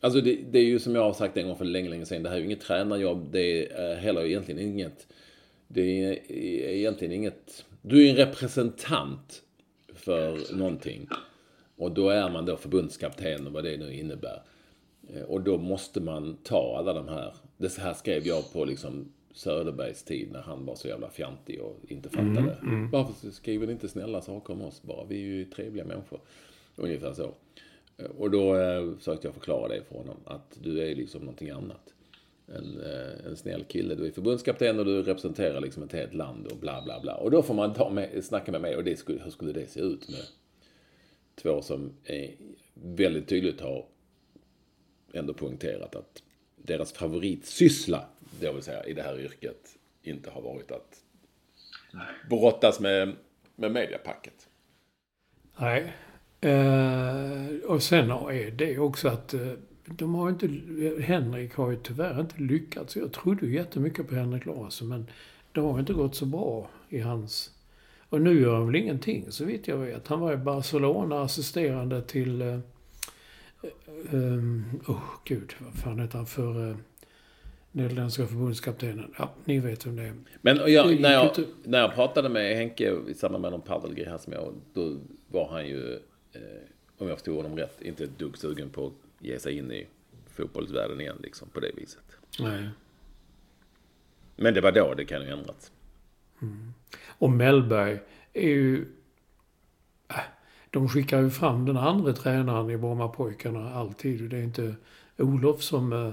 Alltså det, det är ju som jag har sagt en gång för länge, länge sedan. Det här är ju inget tränarjobb. Det är heller egentligen inget. Det är egentligen inget. Du är en representant för någonting. Och då är man då förbundskapten och vad det nu innebär. Eh, Och då måste man ta alla de här. Det här skrev jag på liksom Söderbergs tid när han var så jävla fjantig och inte fattade. Varför skriver ni inte snälla saker om oss bara? Vi är ju trevliga människor. Ungefär så. Eh, Och då eh, försökte jag förklara det för honom. Att du är liksom någonting annat. En, eh, en snäll kille. Du är förbundskapten och du representerar liksom ett helt land och bla bla bla. Och då får man ta med, snacka med mig. Och det skulle, hur skulle det se ut med två som är väldigt tydligt har ändå poängterat att deras favoritsyssla, det vill säga i det här yrket, inte har varit att brottas med, med mediapacket. Nej. Eh, och sen är det också att eh, de har inte... Henrik har ju tyvärr inte lyckats. Jag trodde ju jättemycket på Henrik Larsson men det har inte gått så bra i hans... Och nu gör han väl ingenting så vitt jag vet. Han var i Barcelona assisterande till... Eh, Åh oh, gud, vad fan heter han för... Uh, Nederländska förbundskaptenen. Ja, ni vet vem det är. Men jag, när, jag, när jag pratade med Henke i samband med någon paddelgrej här som jag, då var han ju, eh, om jag förstod honom rätt, inte ett dugg sugen på att ge sig in i fotbollsvärlden igen liksom på det viset. Nej. Men det var då, det kan ju ändrats. Och Mellberg är ju... äh, De skickar ju fram den andra tränaren i Brommapojkarna alltid. Det är inte Olof som... eh,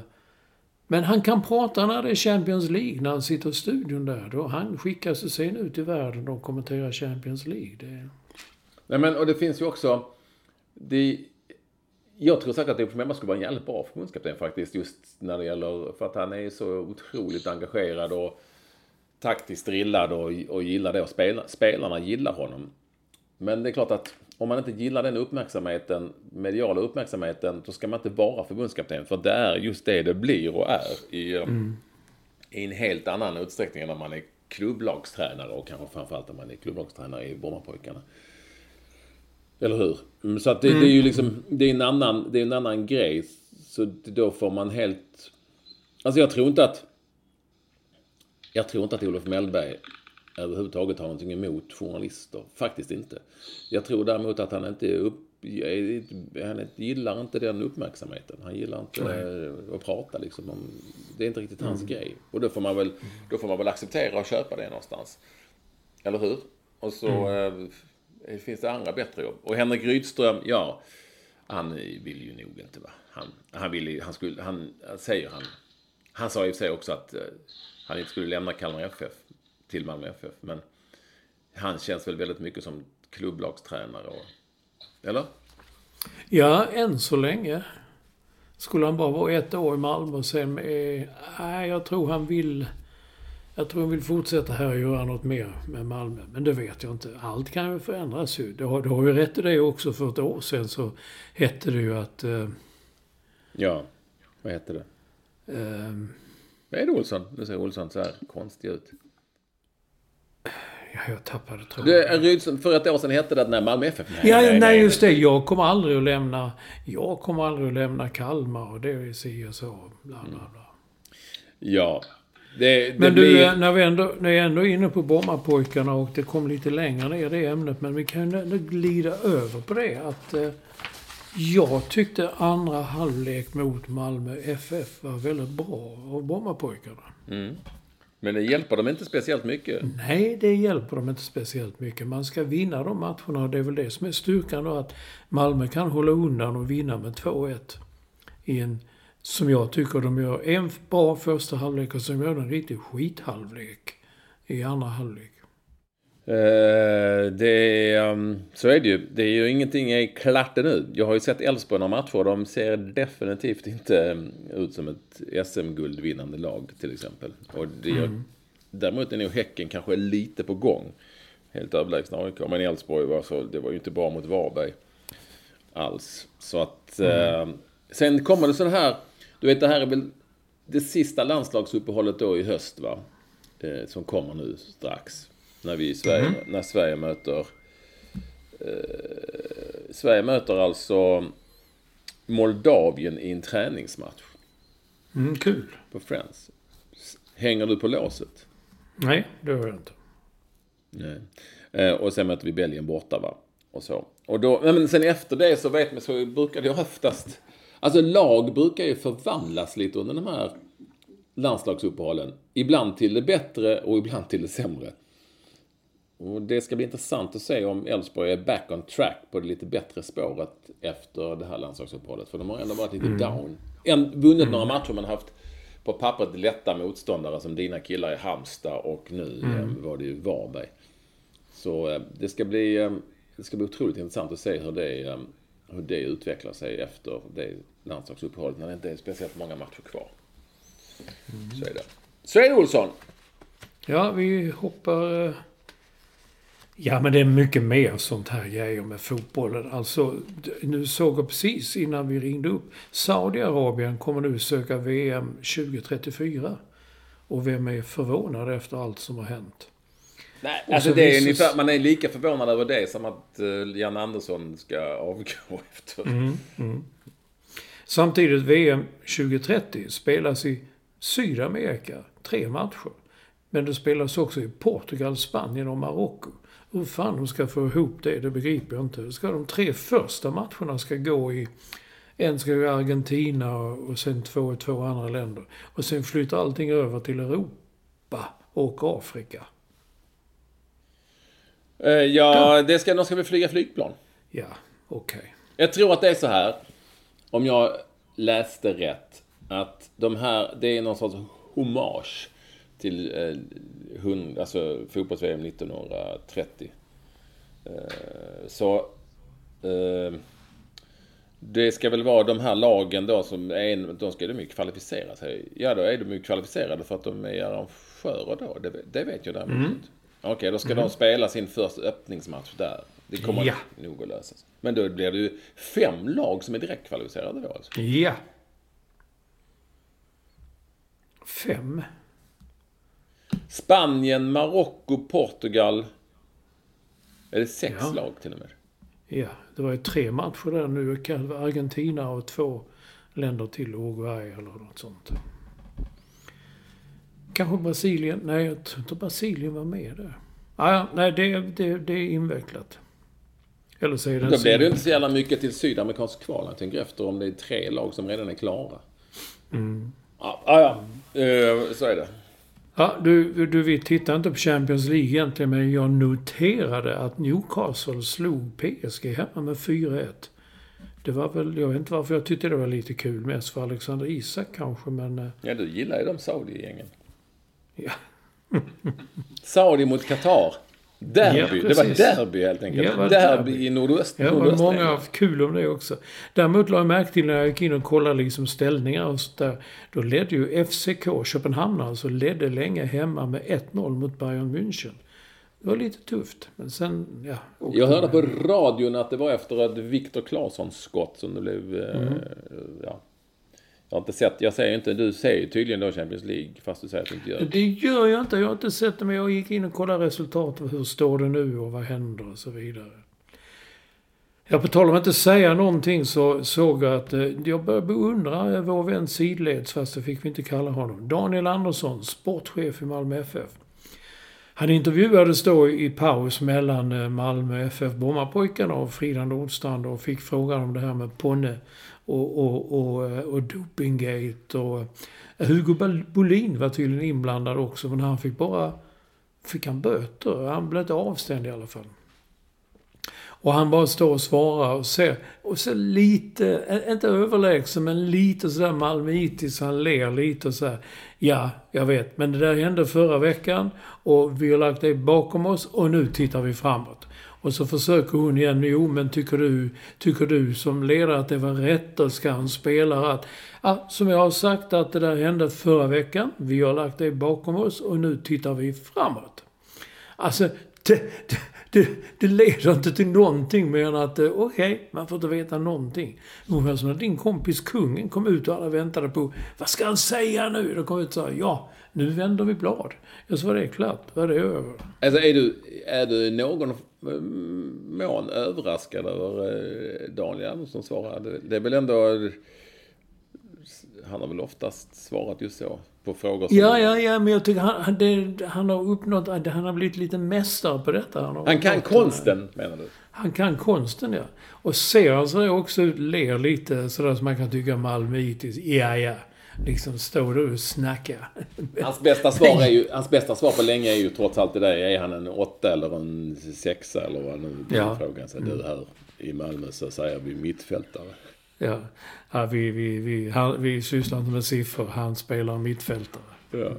Men han kan prata när det är Champions League, när han sitter i studion där. Då han skickar sig sen ut i världen och kommenterar Champions League. Det... Nej men, och det finns ju också, det, jag tror säkert att Olof Mellberg skulle vara en jävligt bra förbundskapten faktiskt, just när det gäller, för att han är så otroligt engagerad och taktiskt drillad och, och gillar det och spela, spelarna gillar honom. Men det är klart att om man inte gillar den uppmärksamheten, mediala uppmärksamheten, då ska man inte vara förbundskapten. För det är just det det blir och är i, mm. i en helt annan utsträckning än när man är klubblagstränare och kanske framförallt när man är klubblagstränare i Brommapojkarna. Eller hur? Mm, Så att det, det är ju liksom, det är en annan, det är en annan grej. Så då får man helt... Alltså jag tror inte att... Jag tror inte att Olof Mellberg överhuvudtaget har någonting emot journalister. Faktiskt inte. Jag tror däremot att han inte upp, han gillar inte den uppmärksamheten. Han gillar inte eh, att prata liksom om... Det är inte riktigt hans grej. Och då får man väl, då får man väl acceptera och köpa det någonstans. Eller hur? Och så eh, Eh, finns det andra bättre jobb. Och Henrik Rydström, ja, han eh, vill ju nog inte va. Han, han vill ju, han skulle, han säger han. Han sa i och för sig också att eh, han inte skulle lämna Kalmar FF till Malmö FF. Men han känns väl väldigt mycket som klubblagstränare och... Eller? Ja, än så länge. Skulle han bara vara ett år i Malmö och sen... Eh, nej, jag tror han vill... Jag tror han vill fortsätta här och göra något mer med Malmö. Men det vet jag inte. Allt kan ju förändras ju. Du har, du har ju rätt i det också. För ett år sedan så hette det ju att... Eh, Ja, vad heter det? eh, Vad är det Olsson? Nu ser Olsson så här konstig ut. ja, jag tappade Det, tråden. för ett år sedan hette det att när Malmö FF... Ja, nej, just det. Jag kommer aldrig att lämna... Jag kommer aldrig att lämna Kalmar och det är si och så. Bla, bla, bla. Ja. Det, det Men blir... du, när vi ändå, när jag ändå är inne på Brommapojkarna och det kom lite längre ner det ämnet. Men vi kan ju glida över på det. Att eh, jag tyckte andra halvlek mot Malmö FF var väldigt bra av Brommapojkarna. Mm. Men det hjälper dem inte speciellt mycket. Nej, det hjälper dem inte speciellt mycket. Man ska vinna de matcherna och det är väl det som är styrkan då. Att Malmö kan hålla undan och vinna med 2-1. I en, som jag tycker de gör, en bra första halvlek och sen gör de en riktig skithalvlek i andra halvlek. Eh, det är, um, så är det ju. Det är ju ingenting är klart ännu. Jag har ju sett Elfsborg några matcher. De ser definitivt inte um, ut som ett SM-guldvinnande lag till exempel. Och det gör, Däremot är nog Häcken kanske lite på gång. Helt överlägsna AIK. Men Elfsborg var så, det var ju inte bra mot Varberg. alls. Så att... Eh, sen kommer det sån här... Du vet, det här är väl det sista landslagsuppehållet då i höst, va? Eh, som kommer nu strax. När vi i Sverige, när Sverige möter... Eh, Sverige möter alltså Moldavien i en träningsmatch Mm, kul. på Friends. Hänger du på låset? Nej, det gör jag inte. Nej. Eh, och sen möter vi Belgien borta va. Och så. Och då, men sen efter det så vet man så brukar det ju oftast... Alltså lag brukar ju förvandlas lite under de här landslagsuppehållen. Ibland till det bättre och ibland till det sämre. Och det ska bli intressant att se om Elfsborg är back on track på det lite bättre spåret efter det här landslagsuppehållet. För de har ändå varit lite down. En, vunnit några matcher men haft på pappret lätta motståndare som dina killar i Halmstad och nu eh, var det ju Varberg. Så eh, det ska bli, eh, det ska bli otroligt intressant att se hur det, hur det utvecklar sig efter det landslagsuppehållet när det inte är speciellt många matcher kvar. Så är det. Så är det Olsson! Ja, vi hoppar... eh, Ja, men det är mycket mer sånt här grejer med fotbollen. Alltså, nu såg jag precis innan vi ringde upp. Saudiarabien kommer nu söka VM 2034. Och vem är förvånad efter allt som har hänt? Nej, alltså så det är ungefär, man är lika förvånad över det som att uh, Jan Andersson ska avgå efter. Samtidigt VM 2030 spelas i Sydamerika, tre matcher. Men det spelas också i Portugal, Spanien och Marocko. Hur fan de ska få ihop det, det begriper jag inte. Ska de tre första matcherna ska gå i... En ska gå i Argentina och och sen två i två andra länder. Och sen flyttar allting över till Europa och Afrika. Eh, ja, det ska, de ska väl flyga flygplan. Ja, okej. Jag tror att det är så här, om jag läste rätt, att de här, det är någon sorts hommage till eh, hund, alltså fotbolls-VM 1930. Eh, så eh, det ska väl vara de här lagen då som är, de ska de ju kvalificera sig. Ja, då är de ju kvalificerade för att de är arrangörer då. Det, det vet jag däremot inte. Okej, då ska de spela sin första öppningsmatch där. Det kommer Ja. nog att lösas. Men då blir det ju fem lag som är direkt kvalificerade då alltså. Ja. Fem. Spanien, Marocko, Portugal. Är det sex Ja. lag till och med? Ja, det var ju tre matcher där nu. Argentina och två länder till. Uruguay eller något sånt. Kanske Brasilien. Nej, jag tror inte Brasilien var med där. Ah, ja, nej, det, det, det är invecklat. Eller så är det Då blir det ju inte så jävla mycket till sydamerikansk kval. Jag tänker efter om det är tre lag som redan är klara. Mm. Ja, ja, ja. Eh, så är det. Ja, du, du, vi tittar inte på Champions League egentligen, men jag noterade att Newcastle slog PSG hemma med 4-1. Det var väl, jag vet inte varför jag tyckte det var lite kul, mest för Alexander Isak kanske, men... eh, Ja, du gillar ju de Saudi-gängen. Ja. Saudi mot Qatar. Derby. Ja, det var derby helt enkelt. Ja, derby, derby. i nordöst. Ja, det var många haft kul om det också. Däremot la jag märke till när jag gick in och kollade liksom ställningar och så där. Då ledde ju FCK, Köpenhamn alltså, ledde länge hemma med 1-0 mot Bayern München. Det var lite tufft, men sen, ja. Jag hörde de på radion att det var efter ett Viktor Claessons skott som det blev... eh, Mm. Ja. Jag har inte sett, jag säger inte, du säger ju tydligen då Champions League fast du säger att du inte gör det. Det gör jag inte. Jag har inte sett det, men jag gick in och kollade resultatet. Hur står det nu och vad händer och så vidare. Ja, på tal om att inte säga någonting så såg jag att eh, jag började beundra eh, vår vän sidleds, fast det fick vi inte kalla honom. Daniel Andersson, sportchef i Malmö FF. Han intervjuades då i paus mellan eh, Malmö FF Brommapojkarna och Frida Nordstrand och fick frågan om det här med Ponne och, och, och, och dopinggate och eh, Hugo Bolin var tydligen inblandad också men han fick bara fick han böter. Han blev inte avstängd i alla fall. Och han bara står och svarar och ser, och ser lite, inte överlägsen, men lite sådär malmöitisk, Han ler lite och sådär. Ja, jag vet, men det där hände förra veckan och vi har lagt det bakom oss och nu tittar vi framåt. Och så försöker hon igen. Jo, men tycker du, tycker du som ledare att det var rätt och ska han spela att... Ja, som jag har sagt att det där hände förra veckan. Vi har lagt det bakom oss och nu tittar vi framåt. Alltså, det, det, det, det leder inte till någonting mer än att, eh, okej, okay, man får inte veta någonting. Ungefär som när din kompis kungen kom ut och alla väntade på, vad ska han säga nu? Då kom ut och sa, ja, nu vänder vi blad. Och så var det klart. Var det över. Alltså är du, är du någon mån överraskad över eh, Daniel Andersson svarade? Det är väl ändå... Han har väl oftast svarat just så på frågor som... Ja, ja, ja, men jag tycker han, det, han har uppnått... Han har blivit lite mästare på detta. Han, han kan konsten, menar du? Han kan konsten, ja. Och ser han så också ut, ler lite sådär som man kan tycka malmöitiskt. Ja, ja. Liksom står du och snackar. Hans bästa, svar är ju, hans bästa svar på länge är ju trots allt det där. Är han en åtta eller en sexa eller vad nu ja. frågan. Mm. du här i Malmö så säger vi mittfältare. Ja, ja vi, vi, vi, han, vi sysslar inte med siffror. Han spelar mittfältare. Ja.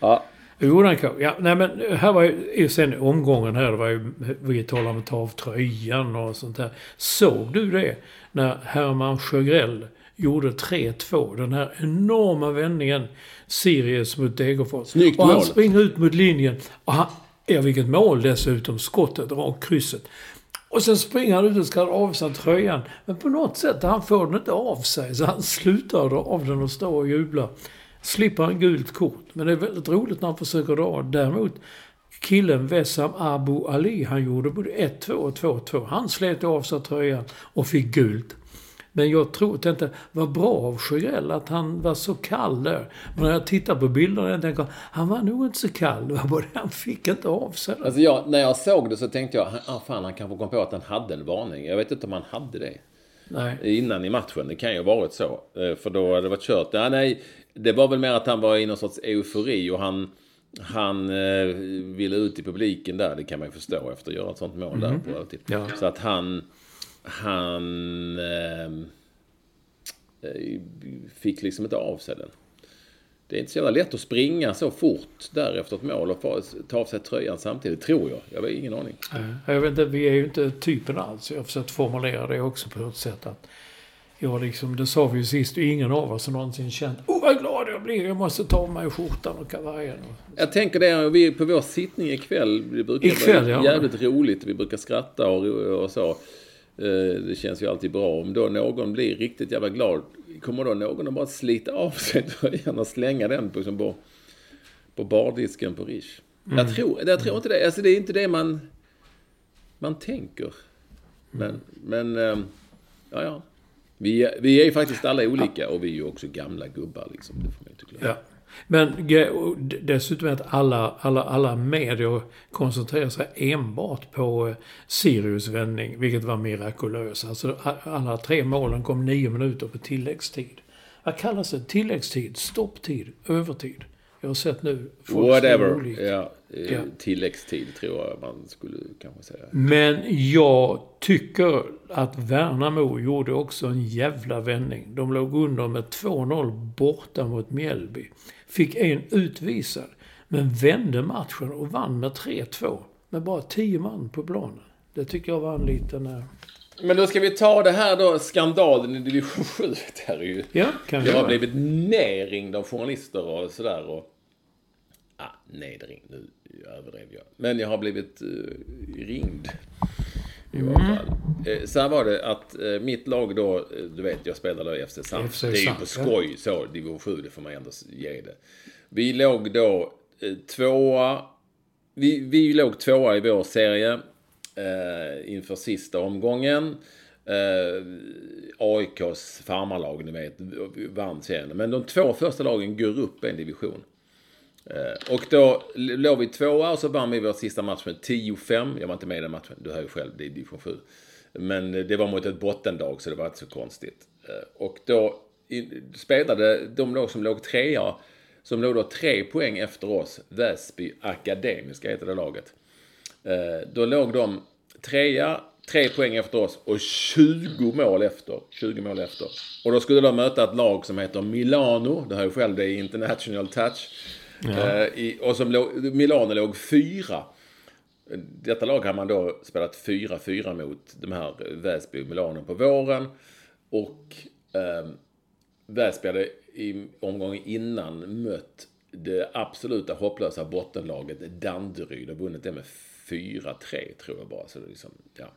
ja. Jo, Ja, nej men här var ju sen omgången här, det var ju, vi talade om att ta av tröjan och sånt där. Såg du det? När Herman Sjögrell gjorde 3-2. Den här enorma vändningen. Sirius mot Degerfors. Snyggt och han mål. springer ut mot linjen. Och han, ja, vilket mål dessutom. Skottet, rakt krysset. Och sen springer han ut och ska dra av sig tröjan. Men på något sätt, han får den inte av sig. Så han slutar dra av den och står och jublar. Slipper han gult kort. Men det är väldigt roligt när han försöker dra. Däremot, killen Wessam Abu Ali, han gjorde både 1-2 och 2-2. Han slet av sig tröjan och fick gult. Men jag tror, tänkte, vad bra av Sjögrell att han var så kall där. Men när jag tittar på bilderna, jag tänker, han var nog inte så kall. Det var bara han fick inte av sig. Alltså jag, när jag såg det så tänkte jag, ah, fan han kanske kom på att han hade en varning. Jag vet inte om han hade det. Nej. Innan i matchen. Det kan ju ha varit så. Eh, för då hade det varit kört. Ja, nej, det var väl mer att han var i någon sorts eufori och han... Han eh, ville ut i publiken där, det kan man ju förstå efter att göra ett sånt mål mm. där. Mhm. På, typ. ja. Så att han han ehm, eh, fick liksom inte av sig den. Det är inte så jävla lätt att springa så fort där efter ett mål och ta av sig tröjan samtidigt, tror jag. Jag har ingen aning. Jag vet inte, vi är ju inte typen alls. Jag har försökt formulera det också på ett sätt att jag liksom, det sa vi ju sist, ingen av oss har någonsin känt Åh oh, vad glad jag blir, jag måste ta av mig skjortan och kavajen. Jag tänker det, vi på vår sittning ikväll, det brukar ikväll, vara ja. jävligt roligt. Vi brukar skratta och, och så. Eh, det känns ju alltid bra. Om då någon blir riktigt jävla glad, kommer då någon att bara slita av sig tröjan och slänga den på, liksom på, på bardisken på Rish? Mm. Jag, tror, jag tror inte det. Alltså det är inte det man, man tänker. Men, men ehm, ja, ja. Vi, vi är ju faktiskt alla olika och vi är ju också gamla gubbar liksom. Det får man inte glömma. Ja. Men dessutom att alla, alla, alla medier koncentrerar sig enbart på eh, Sirius vändning, vilket var mirakulöst. Alltså alla tre målen kom nio minuter på tilläggstid. Vad kallas det? Tilläggstid? Stopptid? Övertid? Jag har sett nu. Whatever. Ja, ja. Tilläggstid tror jag man skulle kanske säga. Men jag tycker att Värnamo gjorde också en jävla vändning. De låg under med 2-0 borta mot Mjällby. Fick en utvisad. Men vände matchen och vann med 3-2. Med bara 10 man på planen. Det tycker jag var en liten... Eh, men då ska vi ta det här då, skandalen i division 7. Det här är ju... Ja, kan Jag har blivit nerringd av journalister och sådär. Och, ah, nedringd, nu överdrev jag. Men jag har blivit uh, ringd. I mm. alla fall. Eh, så här var det att eh, mitt lag då, eh, du vet jag spelade i FC. FC det är ju på skoj ja. så, division 7, det får man ändå ge det. Vi låg då tvåa, vi, vi låg tvåa i vår serie eh, inför sista omgången. Eh, AIKs farmarlag, ni vet, vann serien. Men de två första lagen går upp en division. Eh, och då låg vi tvåa och så vann vi vår sista match med 10-5. Jag var inte med i den matchen, du hör ju själv, det är division 7. Men eh, det var mot ett bottenlag så det var inte så konstigt. Eh, och då spelade de lag som låg trea, som låg då tre poäng efter oss, Väsby Akademiska heter det laget. Då låg de trea, tre poäng efter oss och 20 mål efter. 20 mål efter. Och då skulle de möta ett lag som heter Milano, det hör ju själv, det är International Touch. Ja. Eh, I, och som låg, Milano låg fyra. Detta lag har man då spelat 4-4 mot de här eh, Väsby och Milano på våren. Och eh, Väsby hade i omgången innan mött det absoluta hopplösa bottenlaget Danderyd och vunnit det med 4-3 tror jag bara. Så det, liksom, ja.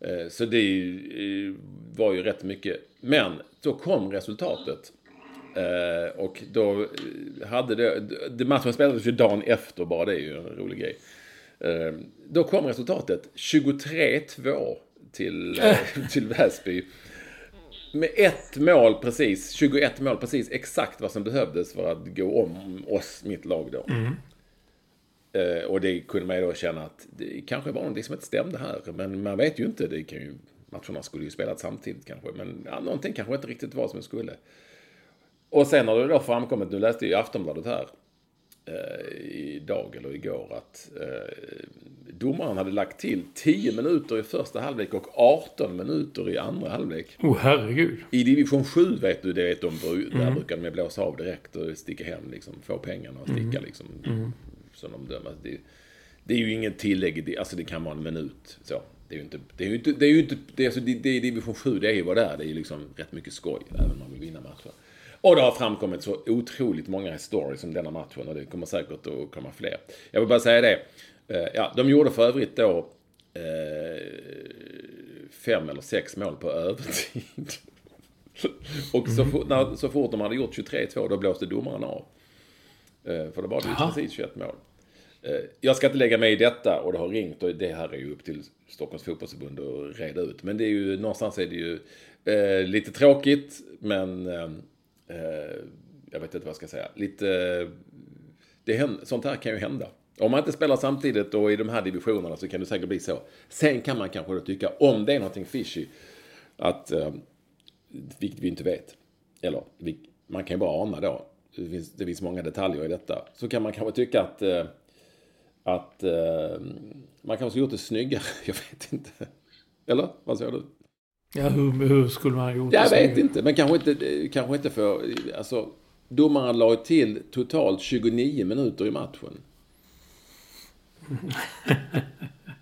Eh, så det eh, var ju rätt mycket. Men då kom resultatet. Eh, och då hade det, det matchen spelades ju dagen efter bara, det är ju en rolig grej. Då kom resultatet 23-2 till, till Väsby. Med ett mål precis, 21 mål precis, exakt vad som behövdes för att gå om oss, mitt lag då. Mm. Uh, och det kunde man ju då känna att det kanske var någonting som inte stämde här. Men man vet ju inte. Det kan ju, matcherna skulle ju spelat samtidigt kanske. Men ja, någonting kanske inte riktigt var som det skulle. Och sen har det då framkommit, nu läste jag i Aftonbladet här uh, idag eller igår att uh, domaren hade lagt till 10 minuter i första halvlek och 18 minuter i andra halvlek. Åh oh, herregud. I division 7 vet du, det vet de, där mm. brukar de blåsa av direkt och sticka hem liksom, få pengarna och sticka mm. liksom. Mm som de dömer. Det, det är ju ingen tillägg, alltså det kan vara en minut. Så. Det är ju inte, det är ju inte, det är ju inte, det är, alltså, det, det är division 7, det är ju vad det är. Det är ju liksom rätt mycket skoj, även om man vill vinna matcher. Och det har framkommit så otroligt många stories om denna matchen och det kommer säkert att komma fler. Jag vill bara säga det. Eh, ja, de gjorde för övrigt då eh, fem eller sex mål på övertid. och så, fort, när, så fort de hade gjort 23-2 då blåste domaren av. Eh, för det var det precis 21 mål. Eh, jag ska inte lägga mig i detta och det har ringt och det här är ju upp till Stockholms fotbollsförbund att reda ut. Men det är ju, någonstans är det ju eh, lite tråkigt, men eh, jag vet inte vad jag ska säga. Lite, det händer, sånt här kan ju hända. Om man inte spelar samtidigt och i de här divisionerna så kan det säkert bli så. Sen kan man kanske då tycka, om det är någonting fishy, att, eh, vilket vi inte vet, eller man kan ju bara ana då, det finns, det finns många detaljer i detta, så kan man kanske tycka att eh, att eh, man kanske gjort det snyggare. Jag vet inte. Eller? Vad säger du? Ja, hur, hur skulle man ha gjort jag vet inte. Men kanske inte, kanske inte för... Alltså, domaren la till totalt 29 minuter i matchen.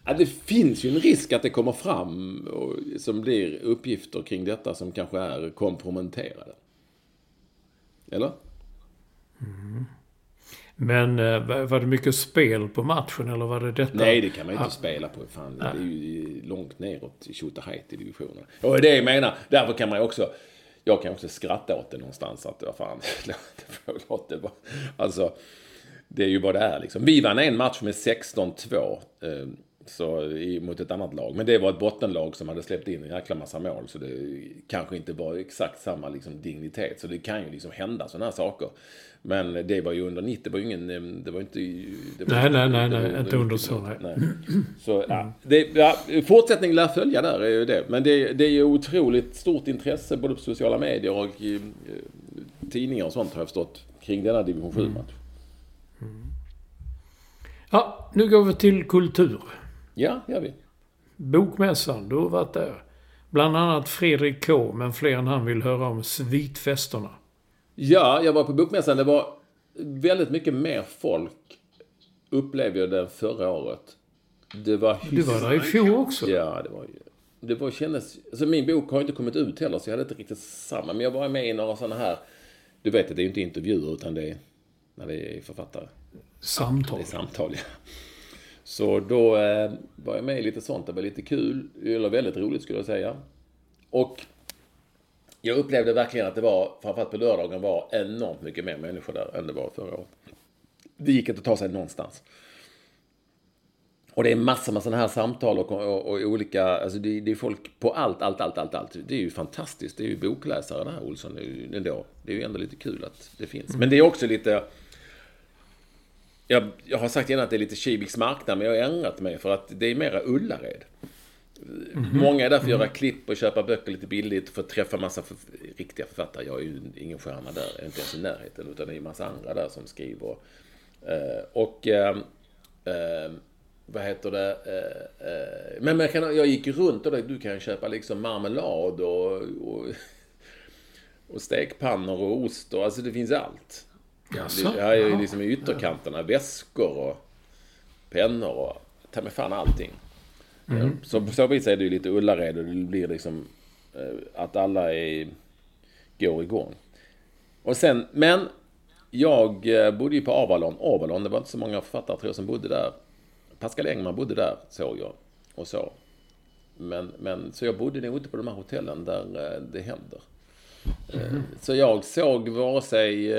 ja, det finns ju en risk att det kommer fram och, som blir uppgifter kring detta som kanske är komprometterade. Eller? Mm. Men eh, var det mycket spel på matchen eller var det detta? Nej, det kan man inte ah. spela på. Fan, det är ju långt neråt i Tjotahejt divisionen. Och det jag menar. Därför kan man ju också... Jag kan också skratta åt det någonstans. Att vad fan, låt det vara. Alltså, det är ju vad det är liksom. Vi vann en match med 16-2. Så, i, mot ett annat lag. Men det var ett bottenlag som hade släppt in en jäkla massa mål. Så det kanske inte var exakt samma liksom, dignitet. Så det kan ju liksom hända sådana här saker. Men det var ju under 90, det var ju ingen... Det var inte... Det var nej, nej, nej, nej, inte under så, nej. nej. Så, ja, det, ja, fortsättning lär följa där, är ju det. Men det, det är ju otroligt stort intresse både på sociala medier och i, tidningar och sånt har jag förstått kring denna division 7-match. Mm. Mm. Ja, nu går vi till kultur. Ja, gör vi. Bokmässan, du har varit där. Bland annat Fredrik K, men fler än han vill höra om svitfesterna. Ja, jag var på Bokmässan. Det var väldigt mycket mer folk, upplevde jag det förra året. Det var Du var där i fjol också? Ja, det var ju... Det var, kändes... Alltså min bok har inte kommit ut heller, så jag hade inte riktigt samma. Men jag var med i några sådana här... Du vet att det är inte intervjuer, utan det är när det är författare. Samtal. Det är samtal, ja. Så då eh, var jag med i lite sånt. Det var lite kul. Eller väldigt roligt skulle jag säga. Och jag upplevde verkligen att det var, framförallt på lördagen, var enormt mycket mer människor där än det var förra året. Det gick inte att ta sig någonstans. Och det är massor med sådana här samtal och, och, och olika, alltså det, det, är folk på allt, allt, allt, allt, allt. Det är ju fantastiskt. Det är ju bokläsare det här, Olsson, ändå. Det är ju ändå lite kul att det finns. Men det är också lite, jag, jag har sagt innan att det är lite Kiviks marknad, men jag har ändrat mig för att det är mera Ullared. Mm -hmm. Många är där för att göra klipp och köpa böcker lite billigt för att träffa massa för, riktiga författare. Jag är ju ingen stjärna där, jag är inte ens i närheten. Utan det är en massa andra där som skriver. Uh, och uh, uh, vad heter det? men jag, kan, jag gick runt och du kan köpa liksom marmelad och, och, och stekpannor och ost och alltså det finns allt. Jaså? Det här är ju liksom i ytterkanterna. Väskor och pennor och ta med fan allting. Mm. Så på så vis är det ju lite Ullared och det blir liksom eh, att alla är, går igång. Och sen, men jag eh, bodde ju på Avalon. Avalon, det var inte så många författare tror jag som bodde där Pascal Engman bodde där, såg jag. Och så. Men, men, så jag bodde nog inte på de här hotellen där eh, det händer. Eh, Så jag såg vare sig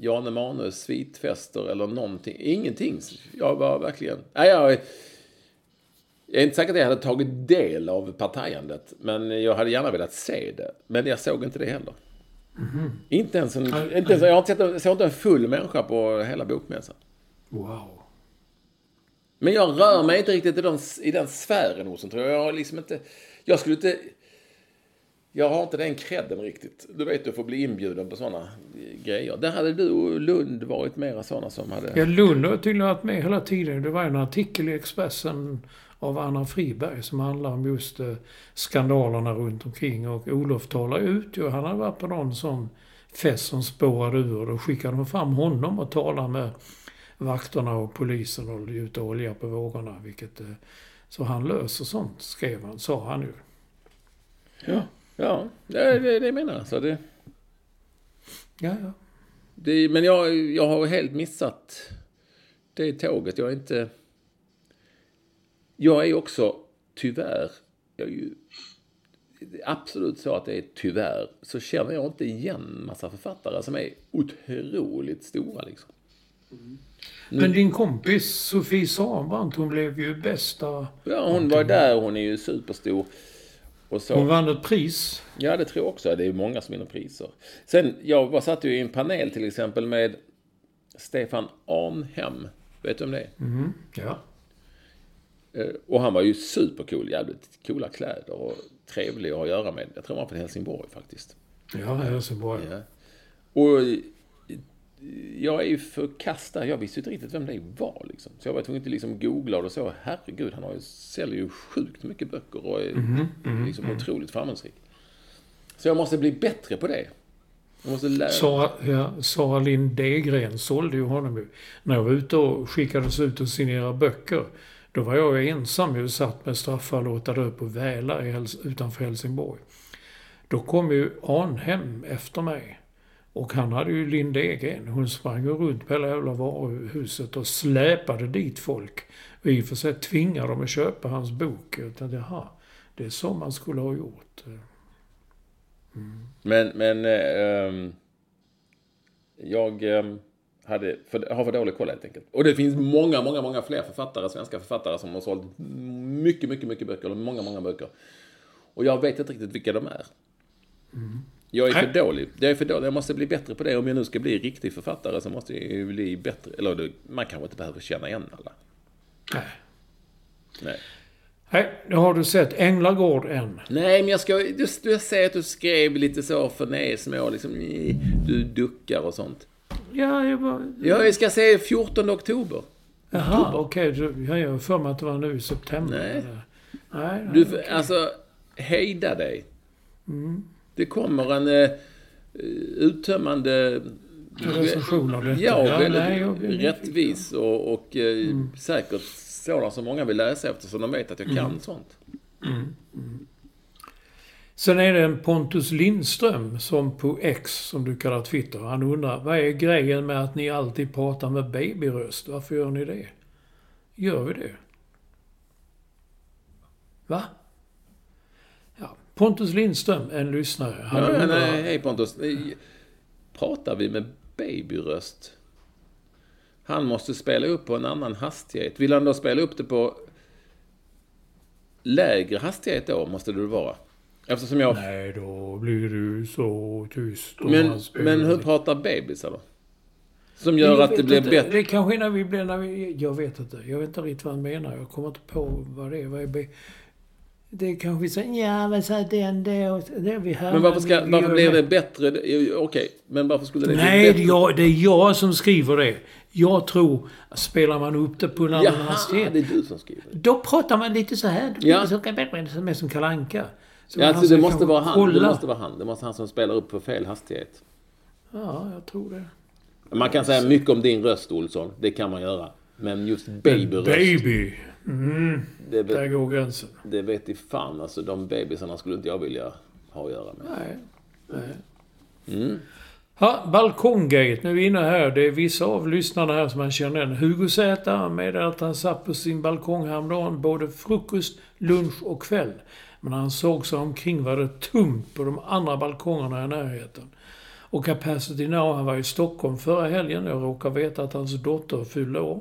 Jan Emanuels svitfester eller någonting. Ingenting. Jag var verkligen... Nej, jag, jag är inte säker att jag hade tagit del av partajandet. Men jag hade gärna velat se det. Men jag såg inte det heller. Inte ens en... Inte ens, jag har inte sett, jag såg inte en full människa på hela bokmässan. Wow. Men jag rör mig inte riktigt i den, i den sfären hos tror jag. Jag liksom inte... Jag skulle inte... Jag har inte den credden riktigt. Du vet, du får bli inbjuden på sådana grejer. Där hade du och Lund varit mera sådana som hade... Ja, Lund har tydligen varit med hela tiden. Det var en artikel i Expressen av Anna Friberg som handlar om just eh, skandalerna runt omkring. Och Olof talar ut ju. Han hade varit på någon sån fest som spårade ur. Då skickade de fram honom och talade med vakterna och polisen och gjuta olja på vågorna. Vilket, eh, så han löser sånt, skrev han, sa han ju. Ja, ja det, det, det menar jag. Så det, Ja, ja. det, men jag, jag har helt missat det tåget. Jag är inte... Jag är också, tyvärr, jag är ju det är absolut så att det är tyvärr, så känner jag inte igen massa författare som är otroligt stora liksom. Men din kompis Sofie Sambrandt, hon blev ju bästa... Ja, hon var där, hon är ju superstor. Och så. Hon vann ett pris. Ja, det tror jag också. Det är många som vinner priser. Sen, jag var, satt ju i en panel till exempel med Stefan Arnhem. Vet du om det är? Ja. Eh, Och han var ju supercool. Jävligt coola kläder och trevlig att ha att göra med. Jag tror han var från Helsingborg faktiskt. Ja, Helsingborg. Ja. Och jag är ju förkastad. Jag visste inte riktigt vem det var liksom. Så jag var tvungen att liksom googla och så. Herregud, han har ju, säljer ju sjukt mycket böcker och är liksom otroligt framgångsrik. Så jag måste bli bättre på det. Jag måste lära Sara, ja, Sara Lind Degren sålde ju honom ju. När jag var ute och skickades ut och signerade böcker. Då var jag ju ensam ju satt med straffar låta dö på Väla utanför Helsingborg. Då kom ju Arnhem efter mig. Och han hade ju Lind Degren. Hon sprang ju runt på hela jävla varuhuset och släpade dit folk. Och i och för sig tvingade dem att köpa hans bok. Jag tänkte, jaha, det är så man skulle ha gjort. Men, men eh, ehm, jag ehm, hade för, har för dålig koll helt enkelt. Och det finns många, många, många fler författare, svenska författare som har sålt mycket, mycket, mycket böcker. Eller många, många böcker. Och jag vet inte riktigt vilka de är. Jag är för Nej. dålig. Jag är för dålig. Jag måste bli bättre på det. Om jag nu ska bli riktig författare så måste jag ju bli bättre. Eller man kanske inte behöver känna igen alla. Nej. Nej. Nej, nu har du sett Änglagård än. Nej, men jag ska... Du, du, jag ser att du skrev lite så för nej, små liksom... Du duckar och sånt. Ja, jag var... Ja, jag ska se 14 oktober. Jaha, okej. Okay. Jag har för mig att det var nu i september. Nej. Nej, nej. Du, alltså, hejda dig. Det kommer en eh, uttömmande... Recension av detta. Ja, Ja, väldigt nej, rättvis och, och eh, säkert sådana som många vill läsa eftersom de vet att jag kan sånt. Sen är det en Pontus Lindström som på X, som du kallar Twitter. Han undrar, vad är grejen med att ni alltid pratar med babyröst? Varför gör ni det? Gör vi det? Va? Pontus Lindström, en lyssnare. Han Ja, men, undrar, eh, hej Pontus. Eh, Pratar vi med babyröst? Han måste spela upp på en annan hastighet. Vill han då spela upp det på lägre hastighet då, måste det vara. Eftersom jag... Nej, då blir du så tyst. om Men, men hur pratar bebisar då? Som gör att det blir inte. bättre. Det är kanske när vi blir... När vi, jag vet inte. Jag vet inte riktigt vad han menar. Jag kommer inte på vad det är. Vad är det är kanske så ja men så den det och det vi hör. Men varför, ska, varför blir det bättre? Okej, men varför skulle det Nej, bli bättre? jag, det är jag som skriver det. Jag tror, spelar man upp det på en annan hastighet. det är du som skriver. Då pratar man lite så här. Ja. Lite så kan bättre, som är som Kalle Anka. Så Ja, alltså, det måste vara han. Det måste vara han. Det måste vara han som spelar upp på fel hastighet. Ja, jag tror det. Man kan säga mycket om din röst, Olsson. Det kan man göra. Men just babyröst. Baby. Mm, Det, där vet- går gränsen. det vet i fan. Alltså, de bebisarna skulle inte jag vilja ha att göra med. Nej. nej. Mm. Ja, Balkonggate. Nu är vi inne här. Det är vissa av lyssnarna här som man känner igen. Hugo Z med att han satt på sin balkong häromdagen både frukost, lunch och kväll. Men han såg sig omkring var det tomt på de andra balkongerna i närheten. Och Capacity Now, han var i Stockholm förra helgen. Jag råkar veta att hans dotter fyllde år.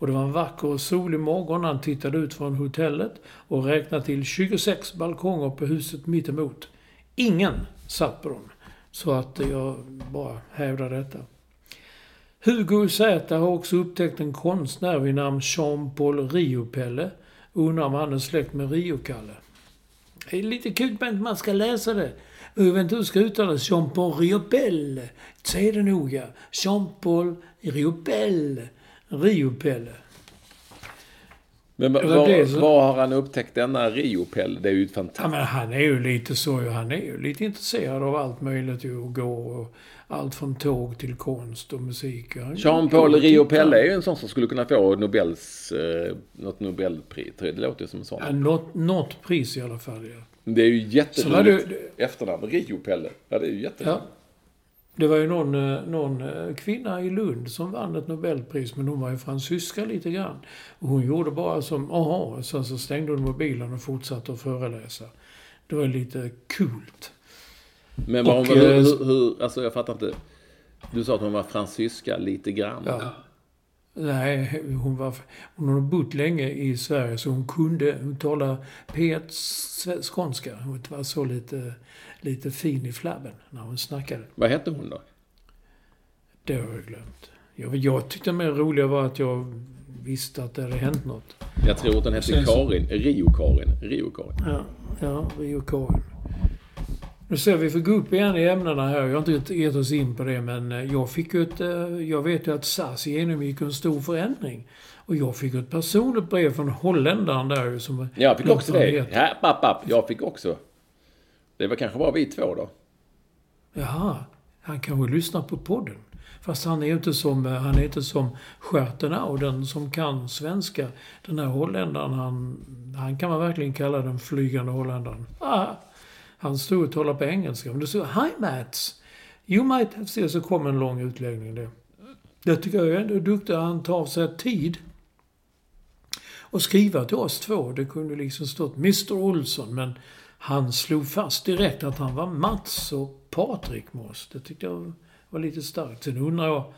Och det var en vacker och solig morgon. Han tittade ut från hotellet och räknade till 26 balkonger på huset mittemot. Ingen satt på dem. Så att jag bara hävdar detta. Hugo Z har också upptäckt en konstnär vid namn Jean-Paul Riopelle. Undrar om han är släkt med Rio-Kalle. Det är lite kul men man ska läsa det. Jag vet inte hur det ska uttalas. Jean-Paul Riopelle. Säg det noga. Jean-Paul Riopelle. Riopelle. Men var var, var har han upptäckt denna Riopell? Det är ju ett Ja, fantastiskt... men han är ju lite så. Han är ju lite intresserad av allt möjligt och går och allt från tåg till konst och musik. Jean-Paul Riopelle är ju en sån som skulle kunna få Nobels, eh, något Nobelpris. Det låter ju som en sån. Ja, något, något pris i alla fall, ja. Det är ju jätteroligt efternamn. Riopelle. Ja, det är ju jätteroligt. ja. Det var ju någon, eh, någon eh, kvinna i Lund som vann ett Nobelpris, men hon var ju fransyska lite grann. Och hon gjorde bara som, aha, sen så stängde hon mobilen och fortsatte att föreläsa. Det var lite kult. Men var hon, Och, hur, eh, hur, hur, alltså jag fattar inte. Du sa att hon var fransyska lite grann. Ja. Nej, hon, var, hon har bott länge i Sverige så hon kunde, hon P1 sve- skånska. Hon var så lite, lite fin i flabben när hon snackade. Vad hette hon då? Det har jag glömt. Jag, jag tyckte mer roliga var att jag visste att det hade hänt något. Jag tror att den hette Karin. Rio-Karin. Rio-Karin. Ja, ja Rio Karin. Nu ser vi får gå upp igen i ämnena här. Jag har inte gett oss in på det, men eh, jag fick ett... eh, Jag vet ju att SAS genomgick en stor förändring. Och jag fick ett personligt brev från holländaren där som... Jag fick också det. Ja, app, app. Jag fick också. Det var kanske bara vi två då. Jaha, han kanske lyssnar på podden. Fast han är ju inte som, eh, han är inte som Stjärtenau, den som kan svenska. Den här holländaren, han, han kan man verkligen kalla den flygande holländaren. Ah, han stod och talade på engelska. Men det stod Hi Mats! You might have seen... Så kom en lång utläggning det. Det tycker jag är ändå duktigt. Han tar sig tid och skriva till oss två. Det kunde liksom stått Mr Olsson, men han slog fast direkt att han var Mats och Patrik med oss. Det tyckte jag var lite starkt. Sen undrar jag...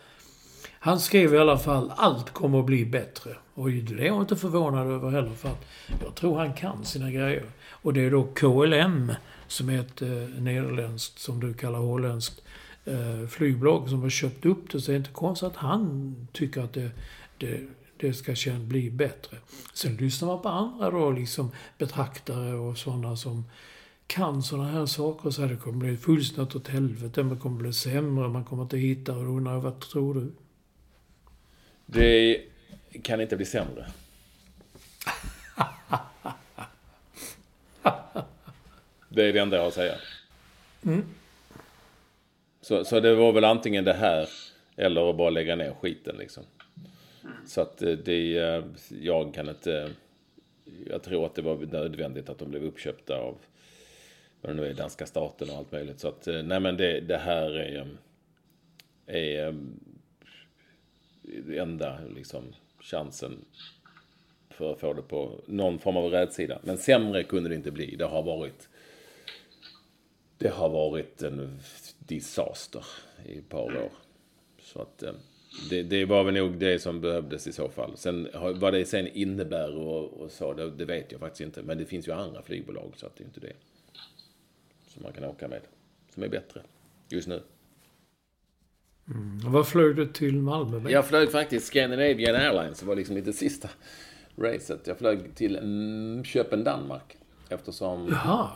Han skrev i alla fall allt kommer att bli bättre. Och det är jag inte förvånad över heller för att jag tror han kan sina grejer. Och det är då KLM som är ett eh, nederländskt, som du kallar holländskt, eh, flygbolag som har köpt upp det. Så det är inte konstigt att han tycker att det, det, det ska känna bli bättre. Sen lyssnar man på andra då, liksom betraktare och sådana som kan sådana här saker och så här, det kommer bli fullständigt åt helvete, man kommer bli sämre, man kommer inte hitta och då undrar vad tror du? Det kan inte bli sämre. Det är det enda jag har att säga. Så, så det var väl antingen det här eller att bara lägga ner skiten liksom. Så att eh, det, eh, jag kan inte, jag tror att det var nödvändigt att de blev uppköpta av, vad det nu är, danska staten och allt möjligt. Så att, eh, nej men det, det här är, är enda liksom, chansen för att få det på någon form av rätsida. Men sämre kunde det inte bli. Det har varit det har varit en disaster i ett par år. Så att eh, det, det var väl nog det som behövdes i så fall. Sen vad det sen innebär och, och så, det, det vet jag faktiskt inte. Men det finns ju andra flygbolag så att det är inte det. Som man kan åka med. Som är bättre just nu. Vad flög du till Malmö med? Jag flög faktiskt Scandinavian Airlines. Det var liksom inte sista racet. Jag flög till mm, Köpen, Danmark. Eftersom... Jaha.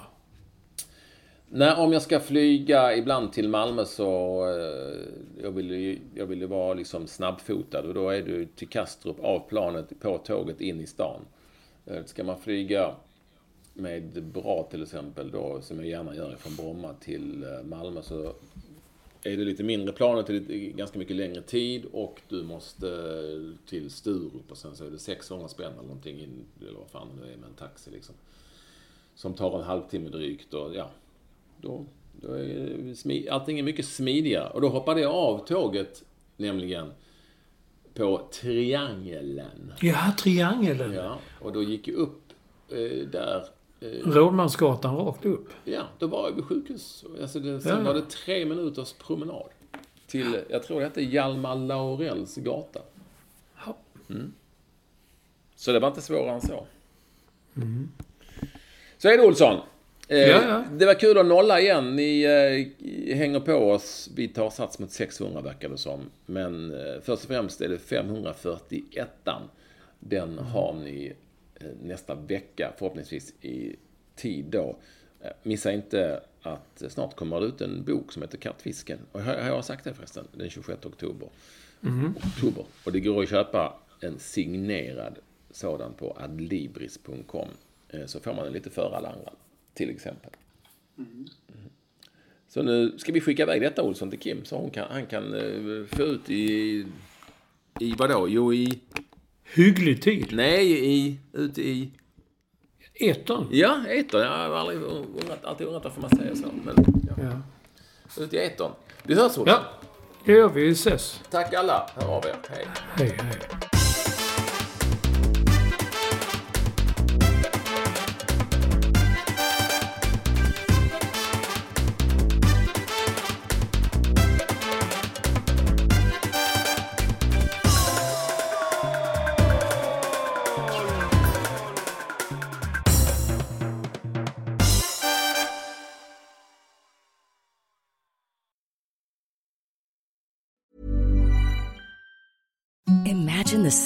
Nej, om jag ska flyga ibland till Malmö så... Eh, jag, vill ju, jag vill ju vara liksom snabbfotad. Och då är du till Kastrup, av planet, på tåget, in i stan. Eh, ska man flyga med bra till exempel då, som jag gärna gör från Bromma till eh, Malmö så är det lite mindre planet, det ganska mycket längre tid och du måste eh, till Sturup och sen så är det 600 spänn eller någonting in, eller vad fan det är med en taxi liksom. Som tar en halvtimme drygt och ja, då Då är smi- allting är mycket smidigare. Och då hoppade jag av tåget, nämligen, på Triangeln. Ja, triangeln. Ja, och då gick jag upp eh, där. Eh, Rådmansgatan rakt upp. ja, då var jag vid sjukhus. Alltså det, sen Ja. var det tre minuters promenad. Till, jag tror det hette Hjalmar Laurells gata. Ja. Så det var inte svårare än så. Så är det Olsson. Eh, Ja, ja. Det var kul att nolla igen. Ni eh, hänger på oss. Vi tar sats mot 600 verkar det som. Men eh, först och främst är det 541. Den har ni eh, nästa vecka förhoppningsvis i tid då. Eh, missa inte att snart kommer det ut en bok som heter Kattfisken. Och har, har jag sagt det förresten? Den 26 oktober. oktober. Och det går att köpa en signerad sådan på adlibris.com. Eh, Så får man den lite före alla andra, till exempel. Mm. Så nu ska vi skicka iväg detta Olsson till Kim så hon kan, han kan eh, få ut i... I vadå? Jo, i... Hygglig tid. Nej, i... Ut i... Etern. Ja, etern. Jag har aldrig undrat, alltid undrat varför man säger så. Men, ja. Ja. Ut i etern. Vi hörs Olsson. ja, det gör vi. Vi ses. Tack alla. Hör av er. Hej. Hej, hej. Yes